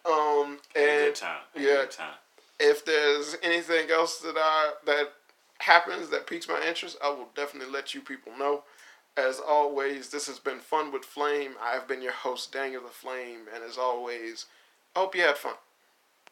Um, and good time. Yeah, good time. if there's anything else that I that happens that piques my interest, I will definitely let you people know. As always, this has been Fun with Flame. I have been your host, Daniel the Flame, and as always, I hope you had fun.